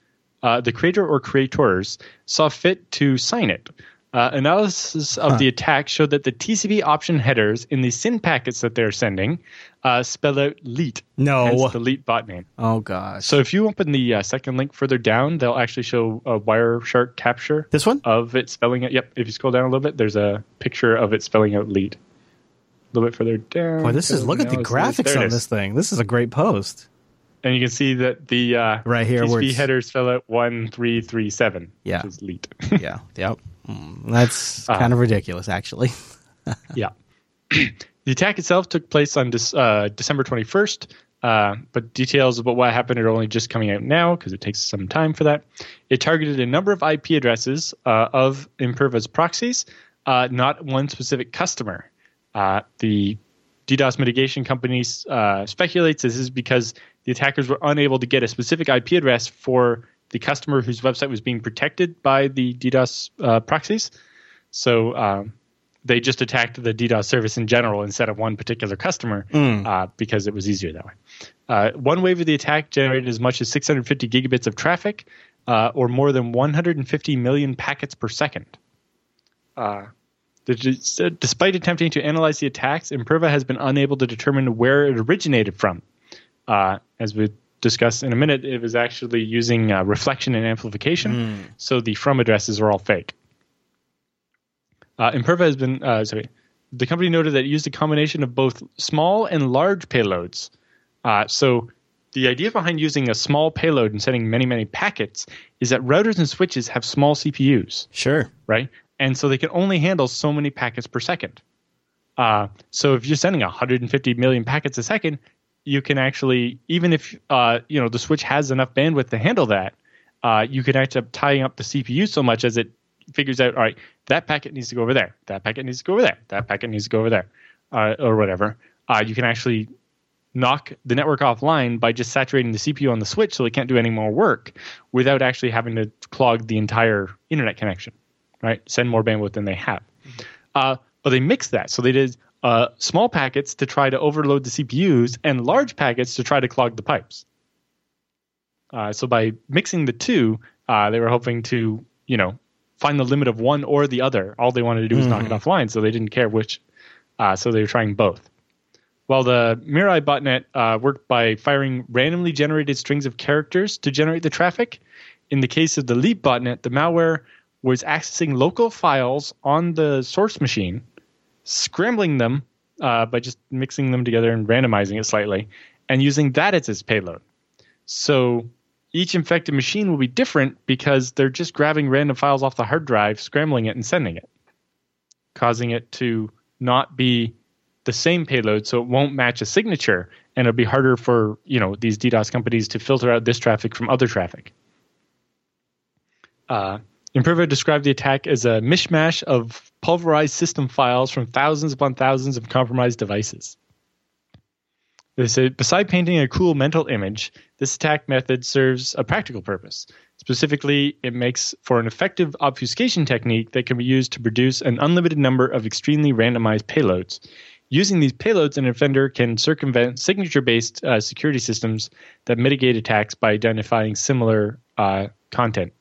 uh, the creator or creators, saw fit to sign it. Uh, analysis of the attack showed that the TCP option headers in the SYN packets that they're sending uh, spell out LEET, No. the LEET bot name. Oh gosh. So if you open the uh, second link further down, they'll actually show a Wireshark capture this one? of it spelling it. Yep. If you scroll down a little bit, there's a picture of it spelling out LEET. A little bit further down. Boy, this is look at the graphics on this thing. This is a great post. and you can see that the uh, Right here TCP headers spell out one three three seven. Yeah. which is lead. Yeah. Yep. Mm, That's Uh-huh. kind of ridiculous, actually. yeah. the attack itself took place on uh, December 21st, uh, but details about what happened are only just coming out now because it takes some time for that. It targeted a number of IP addresses uh, of Imperva's proxies, uh, not one specific customer. Uh, the DDoS mitigation company uh, speculates this is because the attackers were unable to get a specific IP address for the customer whose website was being protected by the DDoS uh, proxies. So um, they just attacked the DDoS service in general instead of one particular customer uh, because it was easier that way. Uh, one wave of the attack generated as much as 650 gigabits of traffic, uh, or more than 150 million packets per second. Uh, the- despite attempting to analyze the attacks, Imperva has been unable to determine where it originated from. Uh, as we discuss in a minute, it was actually using uh, reflection and amplification, so the from addresses are all fake. Uh, Imperva has been uh, sorry. The company noted that it used a combination of both small and large payloads. Uh, so the idea behind using a small payload and sending many many packets is that routers and switches have small CPUs, Sure. right? And so they can only handle so many packets per second. Uh, so if you're sending 150 million packets a second, you can actually, even if uh, you know the switch has enough bandwidth to handle that, uh, you can end up tying up the CPU so much as it figures out, all right, that packet needs to go over there, that packet needs to go over there, that packet needs to go over there, uh, or whatever. Uh, you can actually knock the network offline by just saturating the CPU on the switch so it can't do any more work without actually having to clog the entire internet connection, right? Send more bandwidth than they have. Uh, but they mixed that. So they did uh, small packets to try to overload the CPUs and large packets to try to clog the pipes. Uh, so by mixing the two, uh, they were hoping to, you know, find the limit of one or the other. All they wanted to do was knock it offline, so they didn't care which. Uh, so they were trying both. Well, the Mirai botnet uh, worked by firing randomly generated strings of characters to generate the traffic. In the case of the Leet botnet, the malware was accessing local files on the source machine, scrambling them uh, by just mixing them together and randomizing it slightly, and using that as its payload. So each infected machine will be different because they're just grabbing random files off the hard drive, scrambling it, and sending it. causing it to not be the same payload, so it won't match a signature, and it'll be harder for you know these DDoS companies to filter out this traffic from other traffic. Uh, Imperva described the attack as a mishmash of pulverized system files from thousands upon thousands of compromised devices. They say, beside painting a cool mental image, this attack method serves a practical purpose. Specifically, it makes for an effective obfuscation technique that can be used to produce an unlimited number of extremely randomized payloads. Using these payloads, an offender can circumvent signature based uh, security systems that mitigate attacks by identifying similar uh, content.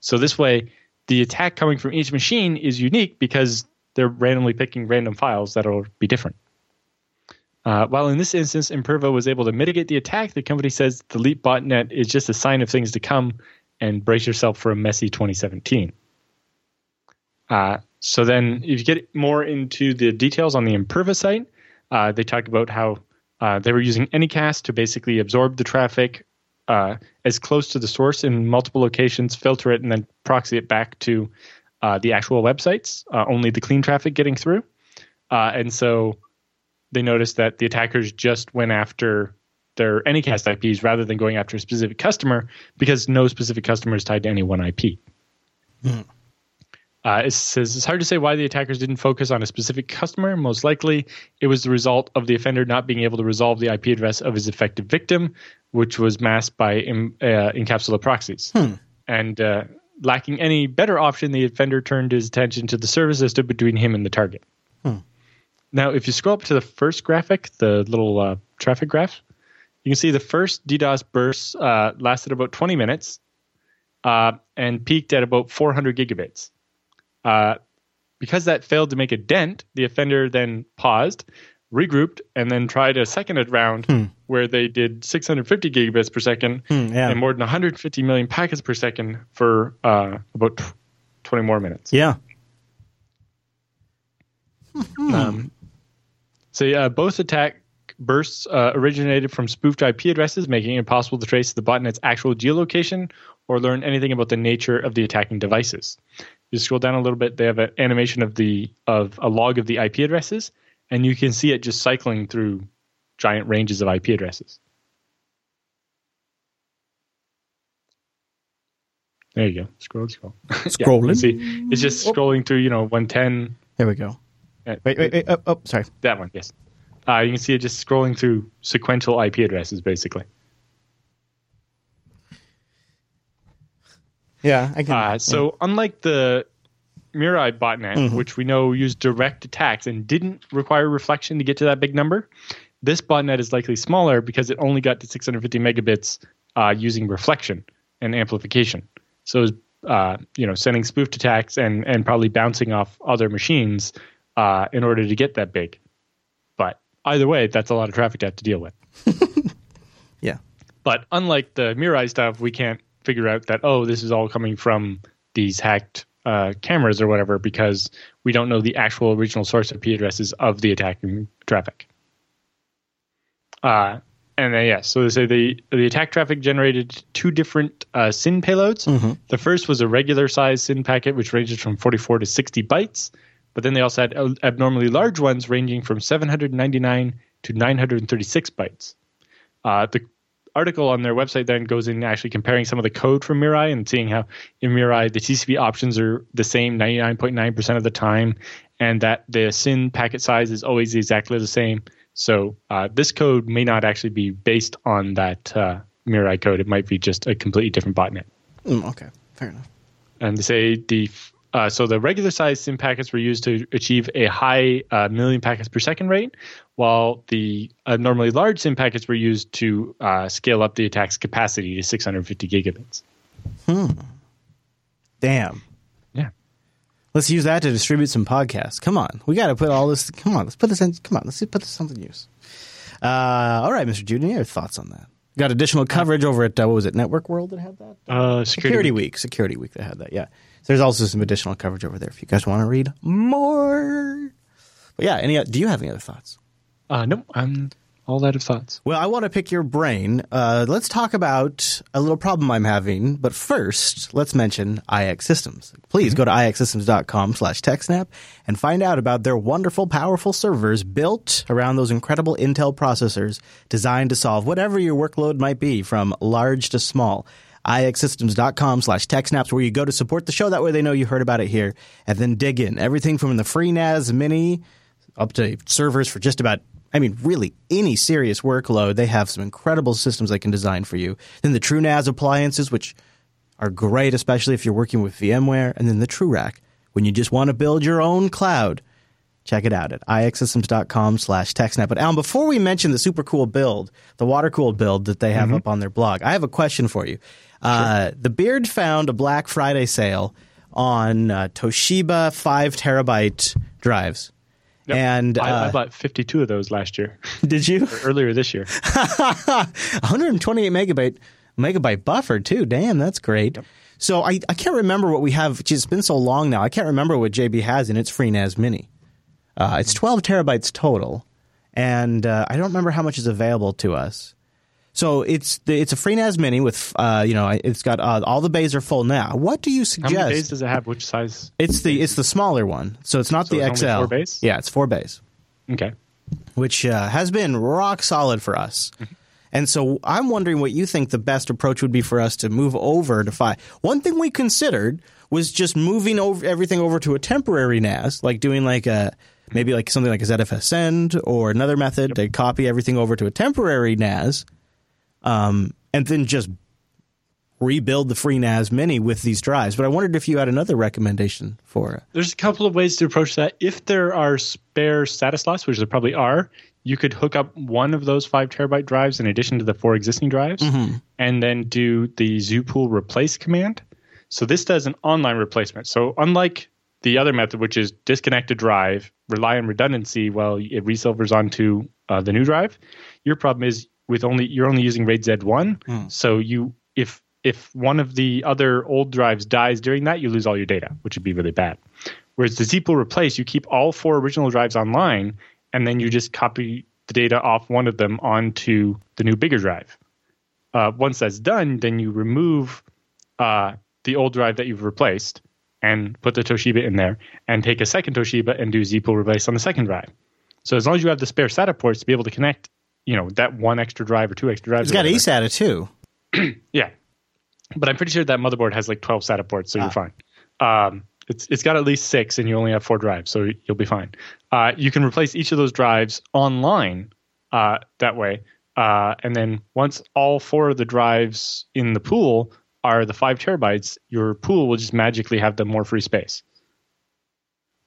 So, this way, the attack coming from each machine is unique because they're randomly picking random files that'll be different. Uh, while in this instance, Imperva was able to mitigate the attack, the company says the Leet botnet is just a sign of things to come and brace yourself for a messy 2017. Uh, so then, if you get more into the details on the Imperva site, uh, they talk about how uh, they were using Anycast to basically absorb the traffic uh, as close to the source in multiple locations, filter it, and then proxy it back to uh, the actual websites, only the clean traffic getting through. and so they noticed that the attackers just went after their Anycast IPs rather than going after a specific customer because no specific customer is tied to any one IP. Mm. Uh, it says it's hard to say why the attackers didn't focus on a specific customer. Most likely, it was the result of the offender not being able to resolve the IP address of his affected victim, which was masked by in, uh, Incapsula proxies. Hmm. And uh, lacking any better option, the offender turned his attention to the service that stood between him and the target. Hmm. Now, if you scroll up to the first graphic, the little uh, traffic graph, you can see the first DDoS burst uh, lasted about 20 minutes uh, and peaked at about 400 gigabits. Uh, because that failed to make a dent, the offender then paused, regrouped, and then tried a second round hmm. where they did 650 gigabits per second hmm, yeah. and more than 150 million packets per second for uh, about 20 more minutes. Yeah. Um, so yeah, both attack bursts uh, originated from spoofed IP addresses, making it impossible to trace the botnet's actual geolocation or learn anything about the nature of the attacking devices. You scroll down a little bit, they have an animation of the of a log of the IP addresses, and you can see it just cycling through giant ranges of IP addresses. There you go. Scroll, scroll. Scrolling. yeah, see, it's just scrolling through, you know, 110. There we go. Wait, wait, wait. Oh, oh sorry. That one, yes. Uh, you can see it just scrolling through sequential IP addresses, basically. Yeah, I can. Uh, so, yeah. unlike the Mirai botnet, mm-hmm. which we know used direct attacks and didn't require reflection to get to that big number, this botnet is likely smaller because it only got to 650 megabits uh, using reflection and amplification. So, uh, you know, sending spoofed attacks and and probably bouncing off other machines uh, in order to get that big. But either way, that's a lot of traffic to have to deal with. yeah. But unlike the Mirai stuff, we can't figure out that, oh, this is all coming from these hacked uh, cameras or whatever because we don't know the actual original source IP addresses of the attacking traffic. Uh, and then, yeah, so they say the, the attack traffic generated two different uh, SYN payloads. Mm-hmm. The first was a regular size SYN packet, which ranges from 44 to 60 bytes. But then they also had abnormally large ones ranging from 799 to 936 bytes. Uh, the article on their website then goes in actually comparing some of the code from Mirai and seeing how in Mirai the TCP options are the same 99.9% of the time, and that the SYN packet size is always exactly the same. So uh, this code may not actually be based on that uh, Mirai code. It might be just a completely different botnet. Mm, okay, fair enough. And they say the uh, so the regular size SYN packets were used to achieve a high uh, million packets per second rate, while the abnormally large SYN packets were used to uh, scale up the attack's capacity to 650 gigabits. Hmm. Damn. Yeah. Let's use that to distribute some podcasts. Come on, we got to put all this. Come on, let's put this in. Come on, let's put this something use. Uh, all right, Mr. Judy, your thoughts on that? Got additional coverage over at uh, what was it, Network World that had that? Uh, Security, Security Week. Week. Security Week that had that. Yeah. There's also some additional coverage over there if you guys want to read more. But yeah, any do you have any other thoughts? Uh, no, I'm all out of thoughts. Well, I want to pick your brain. Uh, let's talk about a little problem I'm having. But first, let's mention iXsystems. Please go to ixsystems.com slash TechSnap and find out about their wonderful, powerful servers built around those incredible Intel processors designed to solve whatever your workload might be, from large to small. ixsystems.com slash TechSnaps, where you go to support the show. That way they know you heard about it here. And then dig in. Everything from the FreeNAS Mini up to servers for just about I mean, really, any serious workload, they have some incredible systems they can design for you. Then the TrueNAS appliances, which are great, especially if you're working with VMware, and then the TrueRack, when you just want to build your own cloud. Check it out at ixsystems.com slash TechSnap. But Alan, before we mention the super cool build, the water cooled build that they have mm-hmm. up on their blog, I have a question for you. Uh, the Beard found a Black Friday sale on uh, Toshiba 5 terabyte drives. Yep. And I, I uh, bought 52 of those last year, did you? earlier this year. 128 megabyte megabyte buffer too. Damn, that's great. So I, I can't remember what we have. It's been so long now. I can't remember what JB has in its FreeNAS Mini. Uh, it's 12 terabytes total, and uh, I don't remember how much is available to us. So it's the, it's a FreeNAS Mini with uh, you know it's got uh, all the bays are full now. What do you suggest? How many bays does it have? Which size? it's the it's the smaller one. So it's not So the it's XL. four bays? Yeah, it's four bays. Okay. which uh, has been rock solid for us. And so I'm wondering what you think the best approach would be for us to move over to five. One thing we considered was just moving over everything over to a temporary NAS, like doing like a maybe like something like a ZFS send or another method to copy everything over to a temporary NAS, um, and then just rebuild the FreeNAS Mini with these drives. But I wondered if you had another recommendation for it. There's a couple of ways to approach that. If there are spare SATA slots, which there probably are, you could hook up one of those five terabyte drives in addition to the four existing drives, and then do the zpool replace command. So this does an online replacement. So unlike the other method, which is disconnect a drive, rely on redundancy while it resilvers onto uh, the new drive, your problem is with only you're only using RAID Z1. So you if if one of the other old drives dies during that, you lose all your data, which would be really bad. Whereas the zpool replace, you keep all four original drives online, and then you just copy the data off one of them onto the new bigger drive. Uh, once that's done, then you remove uh, the old drive that you've replaced and put the Toshiba in there, and take a second Toshiba and do zpool replace on the second drive. So as long as you have the spare SATA ports to be able to connect, you know that one extra drive or two extra drives. It's got eSATA too. Yeah, but I'm pretty sure that motherboard has like 12 SATA ports, so you're fine. Um, it's it's got at least six, and you only have four drives, so you'll be fine. Uh, you can replace each of those drives online uh, that way, uh, and then once all four of the drives in the pool are the five terabytes, your pool will just magically have the more free space.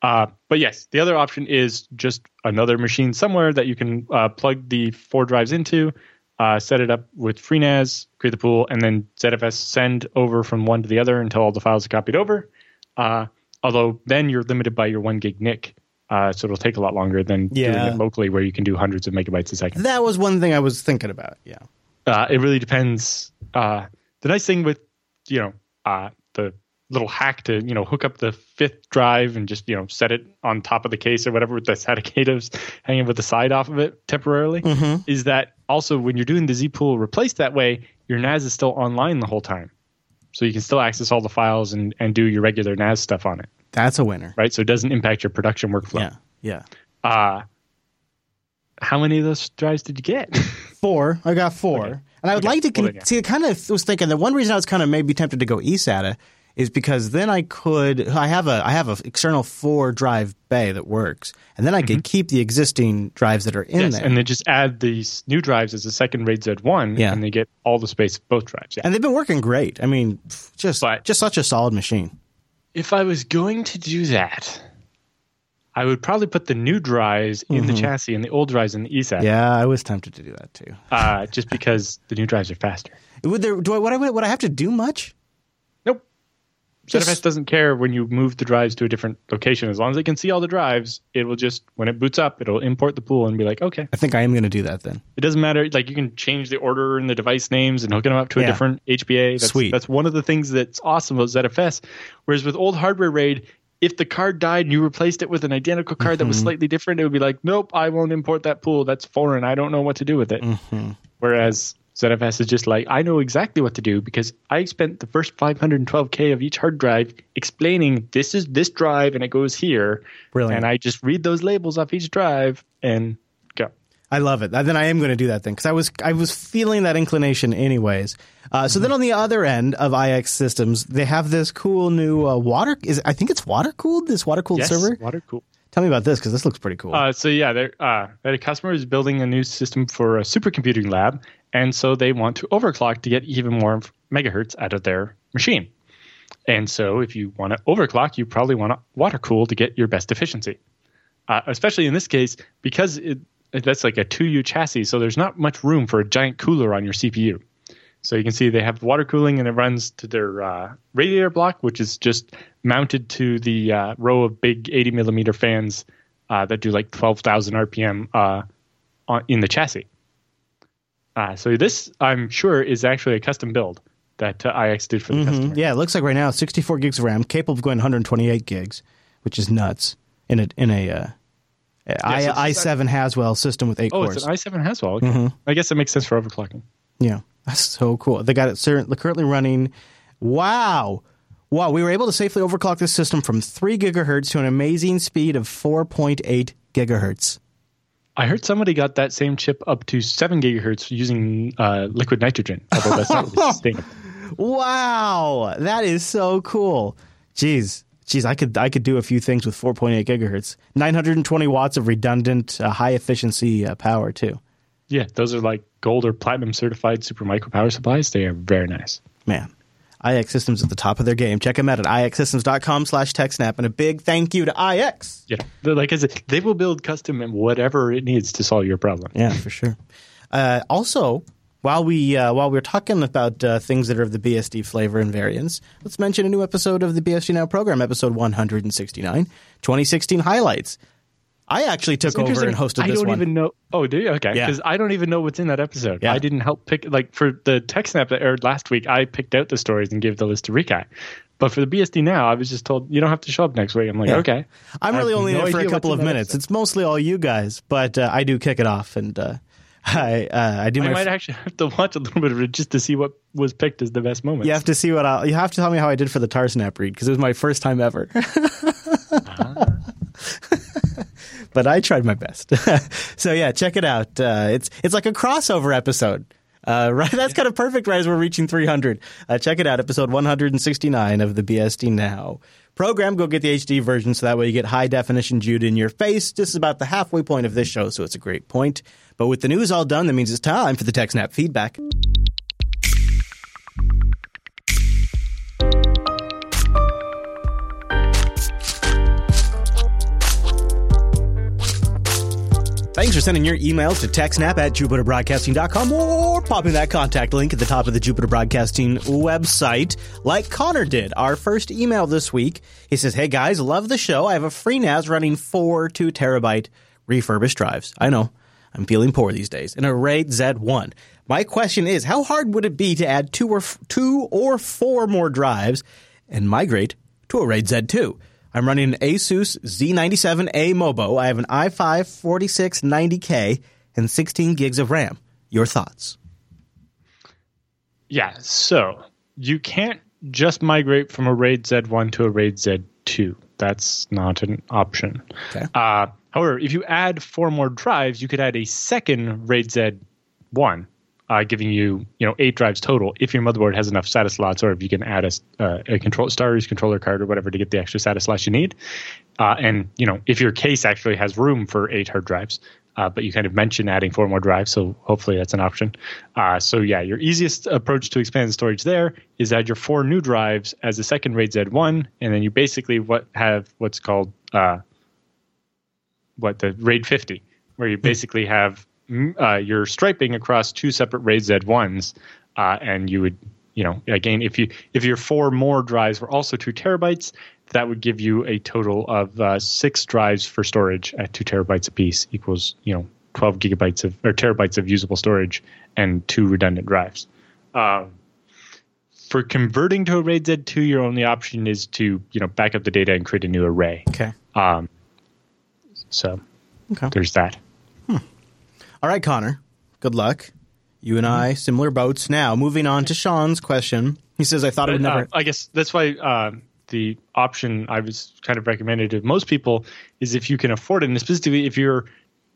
Uh, but yes, the other option is just another machine somewhere that you can uh, plug the four drives into, uh, set it up with FreeNAS, create the pool, and then ZFS send over from one to the other until all the files are copied over. Uh, although then you're limited by your one gig NIC, uh, so it'll take a lot longer than doing it locally, where you can do hundreds of megabytes a second. That was one thing I was thinking about. Yeah. Uh, it really depends. Uh, the nice thing with you know uh, the little hack to you know hook up the fifth drive and just you know set it on top of the case or whatever with the SATA cables hanging with the side off of it temporarily is that also when you're doing the zpool replace that way your NAS is still online the whole time, so you can still access all the files and and do your regular NAS stuff on it, That's a winner. right? So it doesn't impact your production workflow. Yeah. Yeah. Uh, how many of those drives did you get? Four. I got four. Okay. And I would Okay. like to con- Well, then, yeah. see. I kind of was thinking that one reason I was kind of maybe tempted to go eSATA is because then I could. I have a I have a external four drive bay that works, and then I could keep the existing drives that are in Mm-hmm. Yes, there. and then just add these new drives as a second RAID Z1, Yeah. and they get all the space of both drives. Yeah. and they've been working great. I mean, just But- just such a solid machine. If I was going to do that, I would probably put the new drives in the chassis and the old drives in the eSAT, Mm-hmm. Yeah, I was tempted to do that too. uh, just because the new drives are faster. Would there? Do I? Would I? Would I have to do much? Just- ZFS doesn't care when you move the drives to a different location. As long as it can see all the drives, it will just, when it boots up, it'll import the pool and be like, okay. I think I am going to do that then. It doesn't matter. Like you can change the order and the device names and hook them up to a different HBA. That's, Sweet. That's one of the things that's awesome about ZFS. Whereas with old hardware RAID, if the card died and you replaced it with an identical card that was Mm-hmm. slightly different, it would be like, nope, I won't import that pool. That's foreign. I don't know what to do with it. Mm-hmm. Whereas ZFS is just like, I know exactly what to do because I spent the first 512K of each hard drive explaining this is this drive and it goes here. Brilliant. And I just read those labels off each drive and go. I love it. Then I am going to do that thing because I was I was feeling that inclination anyways. Uh, so then on the other end of iXsystems, they have this cool new uh, water. Is I think it's water cooled. This water cooled Yes, server. water cool. Tell me about this because this looks pretty cool. Uh, so yeah, they're, uh, customer is building a new system for a supercomputing lab, and so they want to overclock to get even more megahertz out of their machine. And so, if you want to overclock, you probably want to water cool to get your best efficiency. Uh, especially in this case, because it, that's like a 2U chassis, so there's not much room for a giant cooler on your CPU. So you can see they have water cooling and it runs to their uh, radiator block, which is just mounted to the uh, row of big 80 millimeter fans uh, that do like 12,000 RPM uh, on, in the chassis. Uh, so this, I'm sure, is actually a custom build that uh, IX did for the customer. yeah, it looks like right now 64 gigs of RAM, capable of going 128 gigs, which is nuts in a in a uh, I, so it's i7 Haswell system with eight Oh, cores. Oh, it's an i7 Haswell. Okay. I guess it makes sense for overclocking. Yeah, that's so cool. They got it currently running. Wow. Wow, we were able to safely overclock this system from 3 gigahertz to an amazing speed of 4.8 gigahertz. I heard somebody got that same chip up to 7 gigahertz using uh, liquid nitrogen, although that's not really sustainable. Wow, that is so cool. Jeez. Jeez, I could I could do a few things with 4.8 gigahertz. 920 watts of redundant uh, high efficiency uh, power too. Yeah, those are like gold or platinum certified super micro power supplies. They are very nice. Man, iXsystems at the top of their game. Check them out at ixsystems.com slash TechSnap. And a big thank you to IX. Yeah, like I said, they will build custom and whatever it needs to solve your problem. Yeah, for sure. Uh, also, while we uh, while we're talking about uh, things that are of the BSD flavor and variants, let's mention a new episode of the BSD Now program, episode 169, 2016 highlights. I actually took over and hosted I don't one. even know. Oh, do you? Okay, Yeah. because I don't even know what's in that episode. Yeah. I didn't help pick. Like for the TechSnap that aired last week, I picked out the stories and gave the list to Rikai. But for the BSD now, I was just told you don't have to show up next week. I'm like, Yeah. okay. I'm really only no in it for a couple of minutes. episode. It's mostly all you guys, but uh, I do kick it off, and uh, I uh, I do I my. might actually have to watch a little bit of it just to see what was picked as the best moment. you have to see what I'll. You have to tell me how I did for the Tarsnap read because it was my first time ever. but I tried my best. so yeah, check it out. Uh, it's it's like a crossover episode. Uh, right, that's kind of perfect. Right as we're reaching 300, uh, check it out. Episode 169 of the BSD Now program. Go get the HD version so that way you get high definition Jude in your face. This is about the halfway point of this show, so it's a great point. But with the news all done, that means it's time for the TechSnap feedback. Thanks for sending your emails to techsnap at jupiterbroadcasting.com or popping that contact link at the top of the Jupiter Broadcasting website, like Connor did. Our first email this week. He says, Hey guys, love the show. I have a FreeNAS running four two terabyte refurbished drives. I know. I'm feeling poor these days. An Array Z1. My question is, how hard would it be to add two or f- two or four more drives and migrate to a RAID Z2? I'm running an Asus Z97A Mobo. I have an i5 4690K and 16 gigs of RAM. Your thoughts? Yeah, so you can't just migrate from a RAID Z1 to a RAID Z2. That's not an option. Okay. Uh, however, if you add four more drives, you could add a second RAID Z1, uh, giving you you know eight drives total. If your motherboard has enough SATA slots, or if you can add a uh, a control StarRes controller card or whatever to get the extra SATA slots you need, uh, and you know if your case actually has room for eight hard drives. Uh, but you kind of mentioned adding four more drives, so hopefully that's an option. Uh, so yeah, your easiest approach to expand the storage there is add your four new drives as a second RAID Z1, and then you basically what have what's called uh, what the RAID 50, where you basically have uh, your striping across two separate RAID Z1s, uh, and you would, you know, again, if you if your four more drives were also two terabytes, that would give you a total of uh, six drives for storage at two terabytes apiece equals, you know, 12 gigabytes of or terabytes of usable storage and two redundant drives. Um, for converting to a RAID Z2, your only option is to you know back up the data and create a new array. Okay. Um, so Okay. there's that. All right, Connor. Good luck. You and I, similar boats. Now, moving on to Sean's question. He says, I thought it would never. uh, I guess that's why uh, the option I was kind of recommended to most people is if you can afford it, and specifically if you're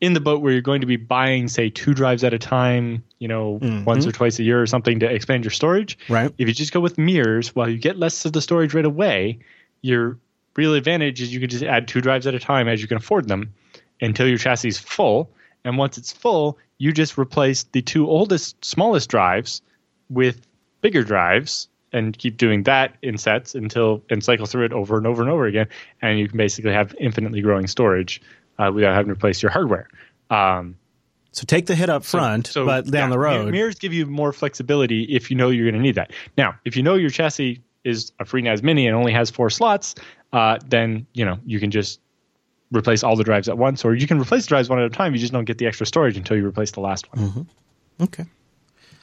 in the boat where you're going to be buying, say, two drives at a time, you know, once or twice a year or something to expand your storage. Right. If you just go with mirrors, while you get less of the storage right away, your real advantage is you can just add two drives at a time as you can afford them until your chassis is full. And once it's full, you just replace the two oldest, smallest drives with bigger drives and keep doing that in sets until and cycle through it over and over and over again. And you can basically have infinitely growing storage uh, without having to replace your hardware. Um, so take the hit up front, so, but down yeah, the road. mirrors give you more flexibility if you know you're going to need that. Now, if you know your chassis is a FreeNAS Mini and only has four slots, uh, then you know you can just replace all the drives at once, or you can replace the drives one at a time. You just don't get the extra storage until you replace the last one. Mm-hmm. Okay.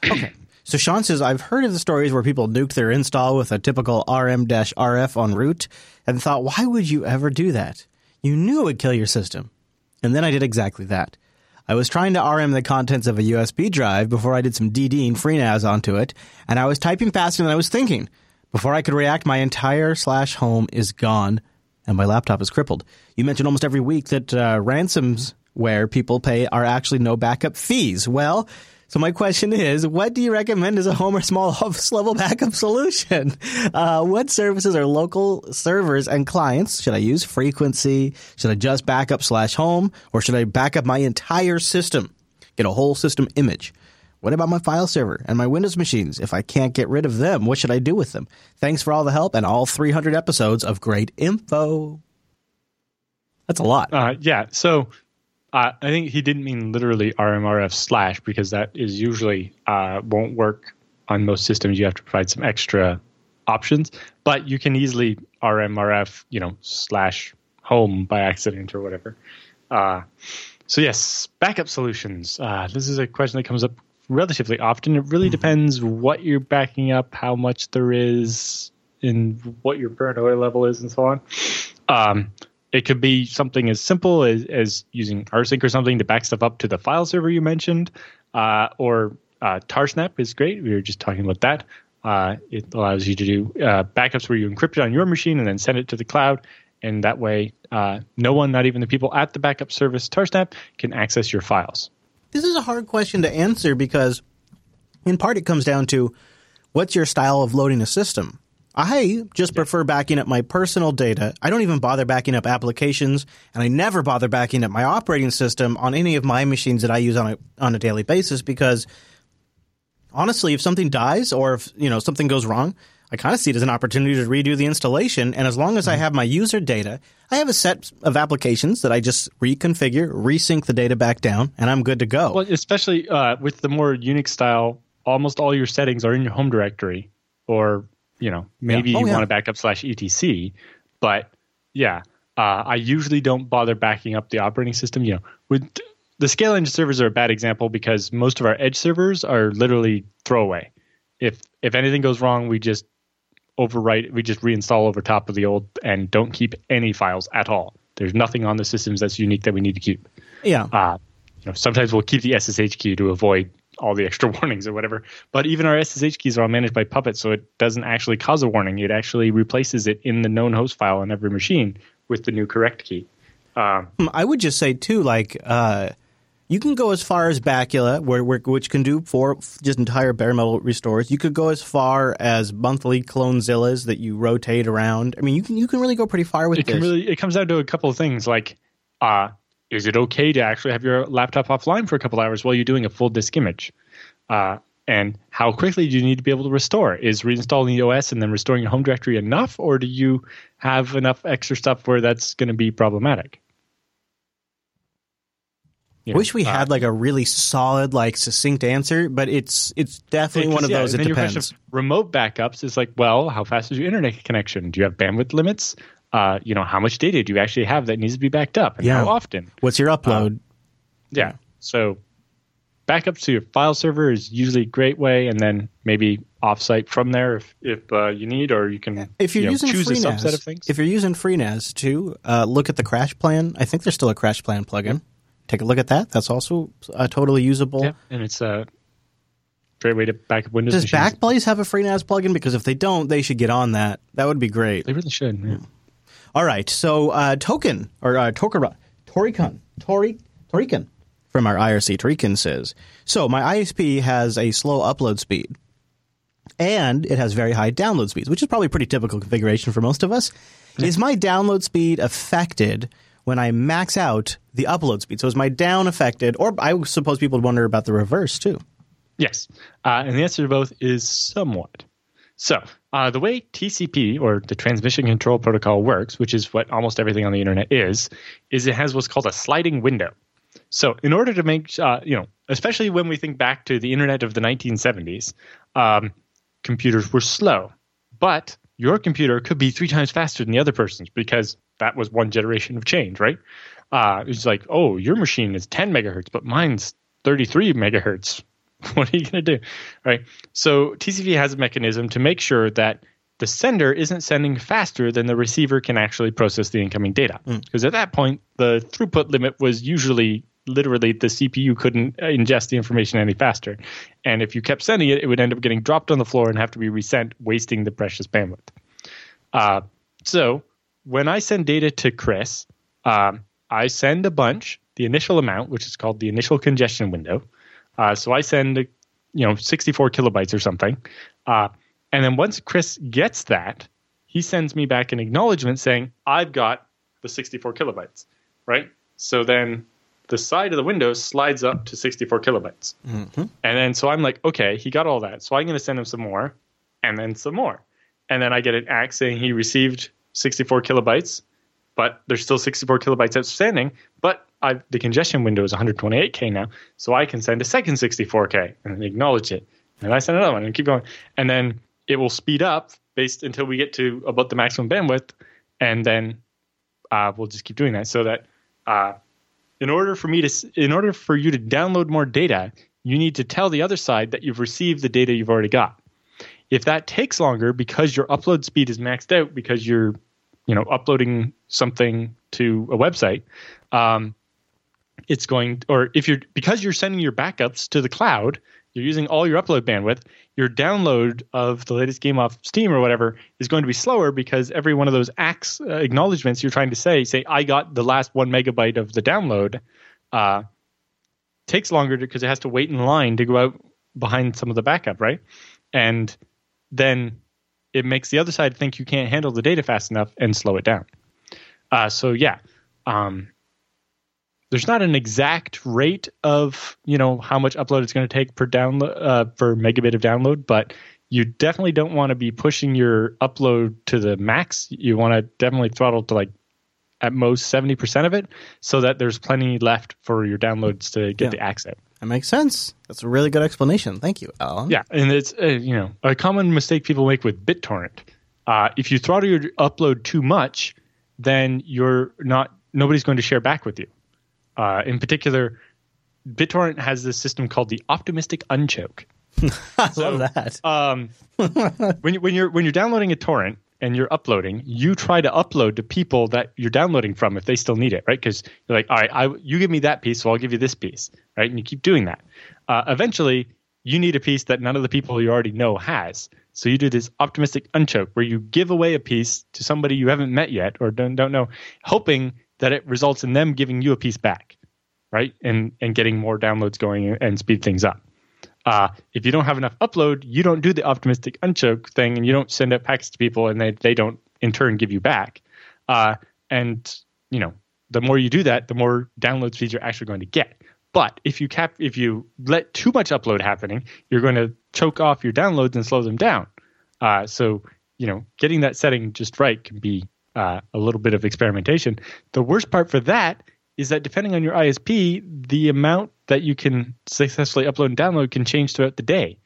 Okay. So Sean says, I've heard of the stories where people nuke their install with a typical RM-RF on root and thought, why would you ever do that? You knew it would kill your system. And then I did exactly that. I was trying to RM the contents of a USB drive before I did some DD and FreeNAS onto it, and I was typing faster than I was thinking. Before I could react, my entire slash home is gone, and my laptop is crippled. You mentioned almost every week that uh, where people pay are actually no backup fees. Well, so my question is, what do you recommend as a home or small office level backup solution? Uh, what services or local servers and clients should I use? Frequency? Should I just backup slash home, or should I backup my entire system? Get a whole system image. What about my file server and my Windows machines? If I can't get rid of them, what should I do with them? Thanks for all the help and all 300 episodes of great info. That's a lot. Uh, yeah. So uh, I think he didn't mean literally RMRF slash because that is usually uh, won't work on most systems. You have to provide some extra options, but you can easily RMRF, you know, slash home by accident or whatever. Uh, so yes, backup solutions. Uh, this is a question that comes up relatively often. It really depends what you're backing up, how much there is, and what your oil level is, and so on. Um, it could be something as simple as, as using rsync or something to back stuff up to the file server you mentioned, uh, or uh, Tarsnap is great. We were just talking about that. Uh, it allows you to do uh, backups where you encrypt it on your machine and then send it to the cloud, and that way, uh, no one, not even the people at the backup service Tarsnap, can access your files. This is a hard question to answer because, in part, it comes down to what's your style of loading a system. I just prefer backing up my personal data. I don't even bother backing up applications, and I never bother backing up my operating system on any of my machines that I use on a on a daily basis because honestly, if something dies or if you know something goes wrong, I kind of see it as an opportunity to redo the installation. And as long as I have my user data, I have a set of applications that I just reconfigure, resync the data back down, and I'm good to go. Well, especially uh, with the more Unix style, almost all your settings are in your home directory, or you know maybe Yeah. Oh, you yeah. want to back up slash etc. But yeah, uh, I usually don't bother backing up the operating system. You know, with the ScaleEngine servers are a bad example because most of our edge servers are literally throwaway. If if anything goes wrong, we just overwrite, we just reinstall over top of the old and don't keep any files at all. There's nothing on the systems that's unique that we need to keep yeah. uh, you know, sometimes we'll keep the SSH key to avoid all the extra warnings or whatever. But even our SSH keys are all managed by Puppet, so it doesn't actually cause a warning. It actually replaces it in the known host file on every machine with the new correct key. Um, I would just say too, like uh, you can go as far as Bacula, where, where which can do four just entire bare metal restores. You could go as far as monthly clonezillas that you rotate around. I mean, you can you can really go pretty far with it this. can really it comes down to a couple of things like uh, is it okay to actually have your laptop offline for a couple hours while you're doing a full disk image? Uh, and how quickly do you need to be able to restore? Is reinstalling the OS and then restoring your home directory enough, or do you have enough extra stuff where that's going to be problematic? I wish we uh, had like a really solid, like succinct answer, but it's it's definitely one of Yeah, those. It then your question depends. of remote backups is like, well, how fast is your internet connection? Do you have bandwidth limits? Uh, you know, how much data do you actually have that needs to be backed up, and Yeah. how often? What's your upload? Yeah. So, backups to your file server is usually a great way, and then maybe offsite from there if if uh, you need, or you can If you're you know, using choose a FreeNAS, subset of things. if you're using FreeNAS too, uh, look at the CrashPlan. I think there's still a CrashPlan plugin. Take a look at that. That's also uh, totally usable. yeah, and it's a great way to back up Windows. Does machines. Backblaze have a FreeNAS plugin? Because if they don't, they should get on that. That would be great. They really should. Yeah. All right. So uh, token or uh, Tokera, Torikon, Tori, Torikan from our IRC Torikan says, so my ISP has a slow upload speed and it has very high download speeds, which is probably a pretty typical configuration for most of us. Is my download speed affected when I max out the upload speed? So is my down affected? Or I suppose people would wonder about the reverse too. Yes. Uh, and the answer to both is somewhat. So, uh, the way TCP or the Transmission Control Protocol works, which is what almost everything on the internet is, is it has what's called a sliding window. So, in order to make, uh, you know, especially when we think back to the internet of the 1970s, um, computers were slow, but your computer could be three times faster than the other person's because that was one generation of change, right? Uh, it's like, oh, your machine is 10 megahertz, but mine's 33 megahertz. what are you going to do? Right. So TCP has a mechanism to make sure that the sender isn't sending faster than the receiver can actually process the incoming data. Because at that point, the throughput limit was usually literally the CPU couldn't ingest the information any faster. And if you kept sending it, it would end up getting dropped on the floor and have to be resent, wasting the precious bandwidth. Uh, so when I send data to Chris, um, I send a bunch, the initial amount, which is called the initial congestion window. Uh, so I send, you know, 64 kilobytes or something. Uh, and then once Chris gets that, he sends me back an acknowledgement saying, I've got the 64 kilobytes, right? So then the side of the window slides up to 64 kilobytes. And then so I'm like, okay, he got all that. So I'm going to send him some more and then some more. And then I get an ACK saying he received 64 kilobytes, but there's still 64 kilobytes outstanding. But I, the congestion window is 128K now. So I can send a second 64K and acknowledge it. And I send another one and keep going. And then it will speed up based until we get to about the maximum bandwidth. And then uh, we'll just keep doing that so that uh, in order for me to in order for you to download more data you need to tell the other side that you've received the data you've already got if that takes longer because your upload speed is maxed out because you're you know uploading something to a website um, it's going or if you're because you're sending your backups to the cloud you're using all your upload bandwidth your download of the latest game off steam or whatever is going to be slower because every one of those ACKs uh, acknowledgments you're trying to say say i got the last one megabyte of the download uh, takes longer because it has to wait in line to go out behind some of the backup right? And then it makes the other side think you can't handle the data fast enough and slow it down uh, so yeah um, there's not an exact rate of you know how much upload it's going to take per download uh, per megabit of download, but you definitely don't want to be pushing your upload to the max. You want to definitely throttle to like at most seventy percent of it, so that there's plenty left for your downloads to get Yeah. the access. That makes sense. That's a really good explanation. Thank you, Alan. Yeah, and it's uh, you know a common mistake people make with BitTorrent. Uh, if you throttle your upload too much, then you're not nobody's going to share back with you. Uh, in particular, BitTorrent has this system called the optimistic unchoke. I love that. Um, when you, when you're when you're downloading a torrent and you're uploading, you try to upload to people that you're downloading from if they still need it, right? Because you're like, all right, I, you give me that piece, so I'll give you this piece, right? And you keep doing that. Uh, eventually, you need a piece that none of the people you already know has. So you do this optimistic unchoke where you give away a piece to somebody you haven't met yet or don't don't know, hoping that it results in them giving you a piece back, right? And and getting more downloads going and speed things up. Uh, if you don't have enough upload, you don't do the optimistic unchoke thing, and you don't send out packets to people, and they they don't in turn give you back. Uh, and you know, the more you do that, the more download speeds you're actually going to get. But if you cap, if you let too much upload happening, you're going to choke off your downloads and slow them down. Uh, so you know, getting that setting just right can be uh, a little bit of experimentation. The worst part for that is that depending on your ISP, the amount that you can successfully upload and download can change throughout the day.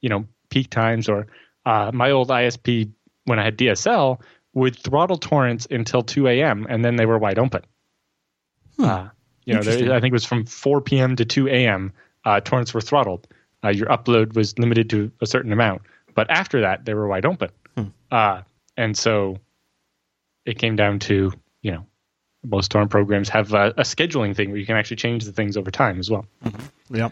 You know, peak times or uh, my old ISP when I had DSL would throttle torrents until 2 a.m. and then they were wide open. Uh, you know, there, I think it was from 4 p.m. to 2 a.m. uh, torrents were throttled. Uh, your upload was limited to a certain amount, but after that, they were wide open. Uh, and so it came down to you know most torrent programs have a, a scheduling thing where you can actually change the things over time as well. Yeah,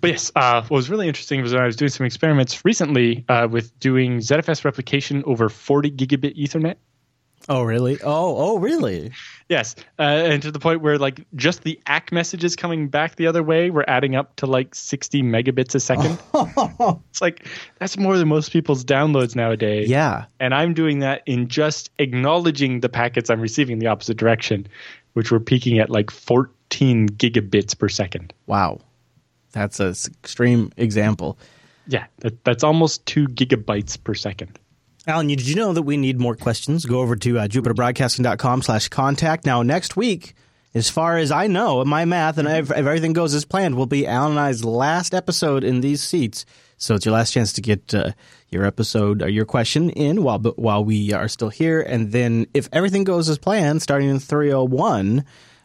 But yes, uh, what was really interesting was when I was doing some experiments recently uh, with doing ZFS replication over 40 gigabit Ethernet. Oh, really? Oh, oh, really? Yes, uh, and to the point where like just the ACK messages coming back the other way were adding up to like 60 megabits a second. it's like that's more than most people's downloads nowadays. yeah. and I'm doing that in just acknowledging the packets I'm receiving in the opposite direction, which were peaking at like 14 gigabits per second. Wow. That's an extreme example. Yeah, that, that's almost two gigabytes per second. Alan, did you know that we need more questions? Go over to uh, jupiterbroadcasting.com slash contact. Now, next week, as far as I know, my math and if, everything goes as planned, will be Alan and I's last episode in these seats. So it's your last chance to get uh, your episode or your question in while while we are still here. And then if everything goes as planned, starting in 301,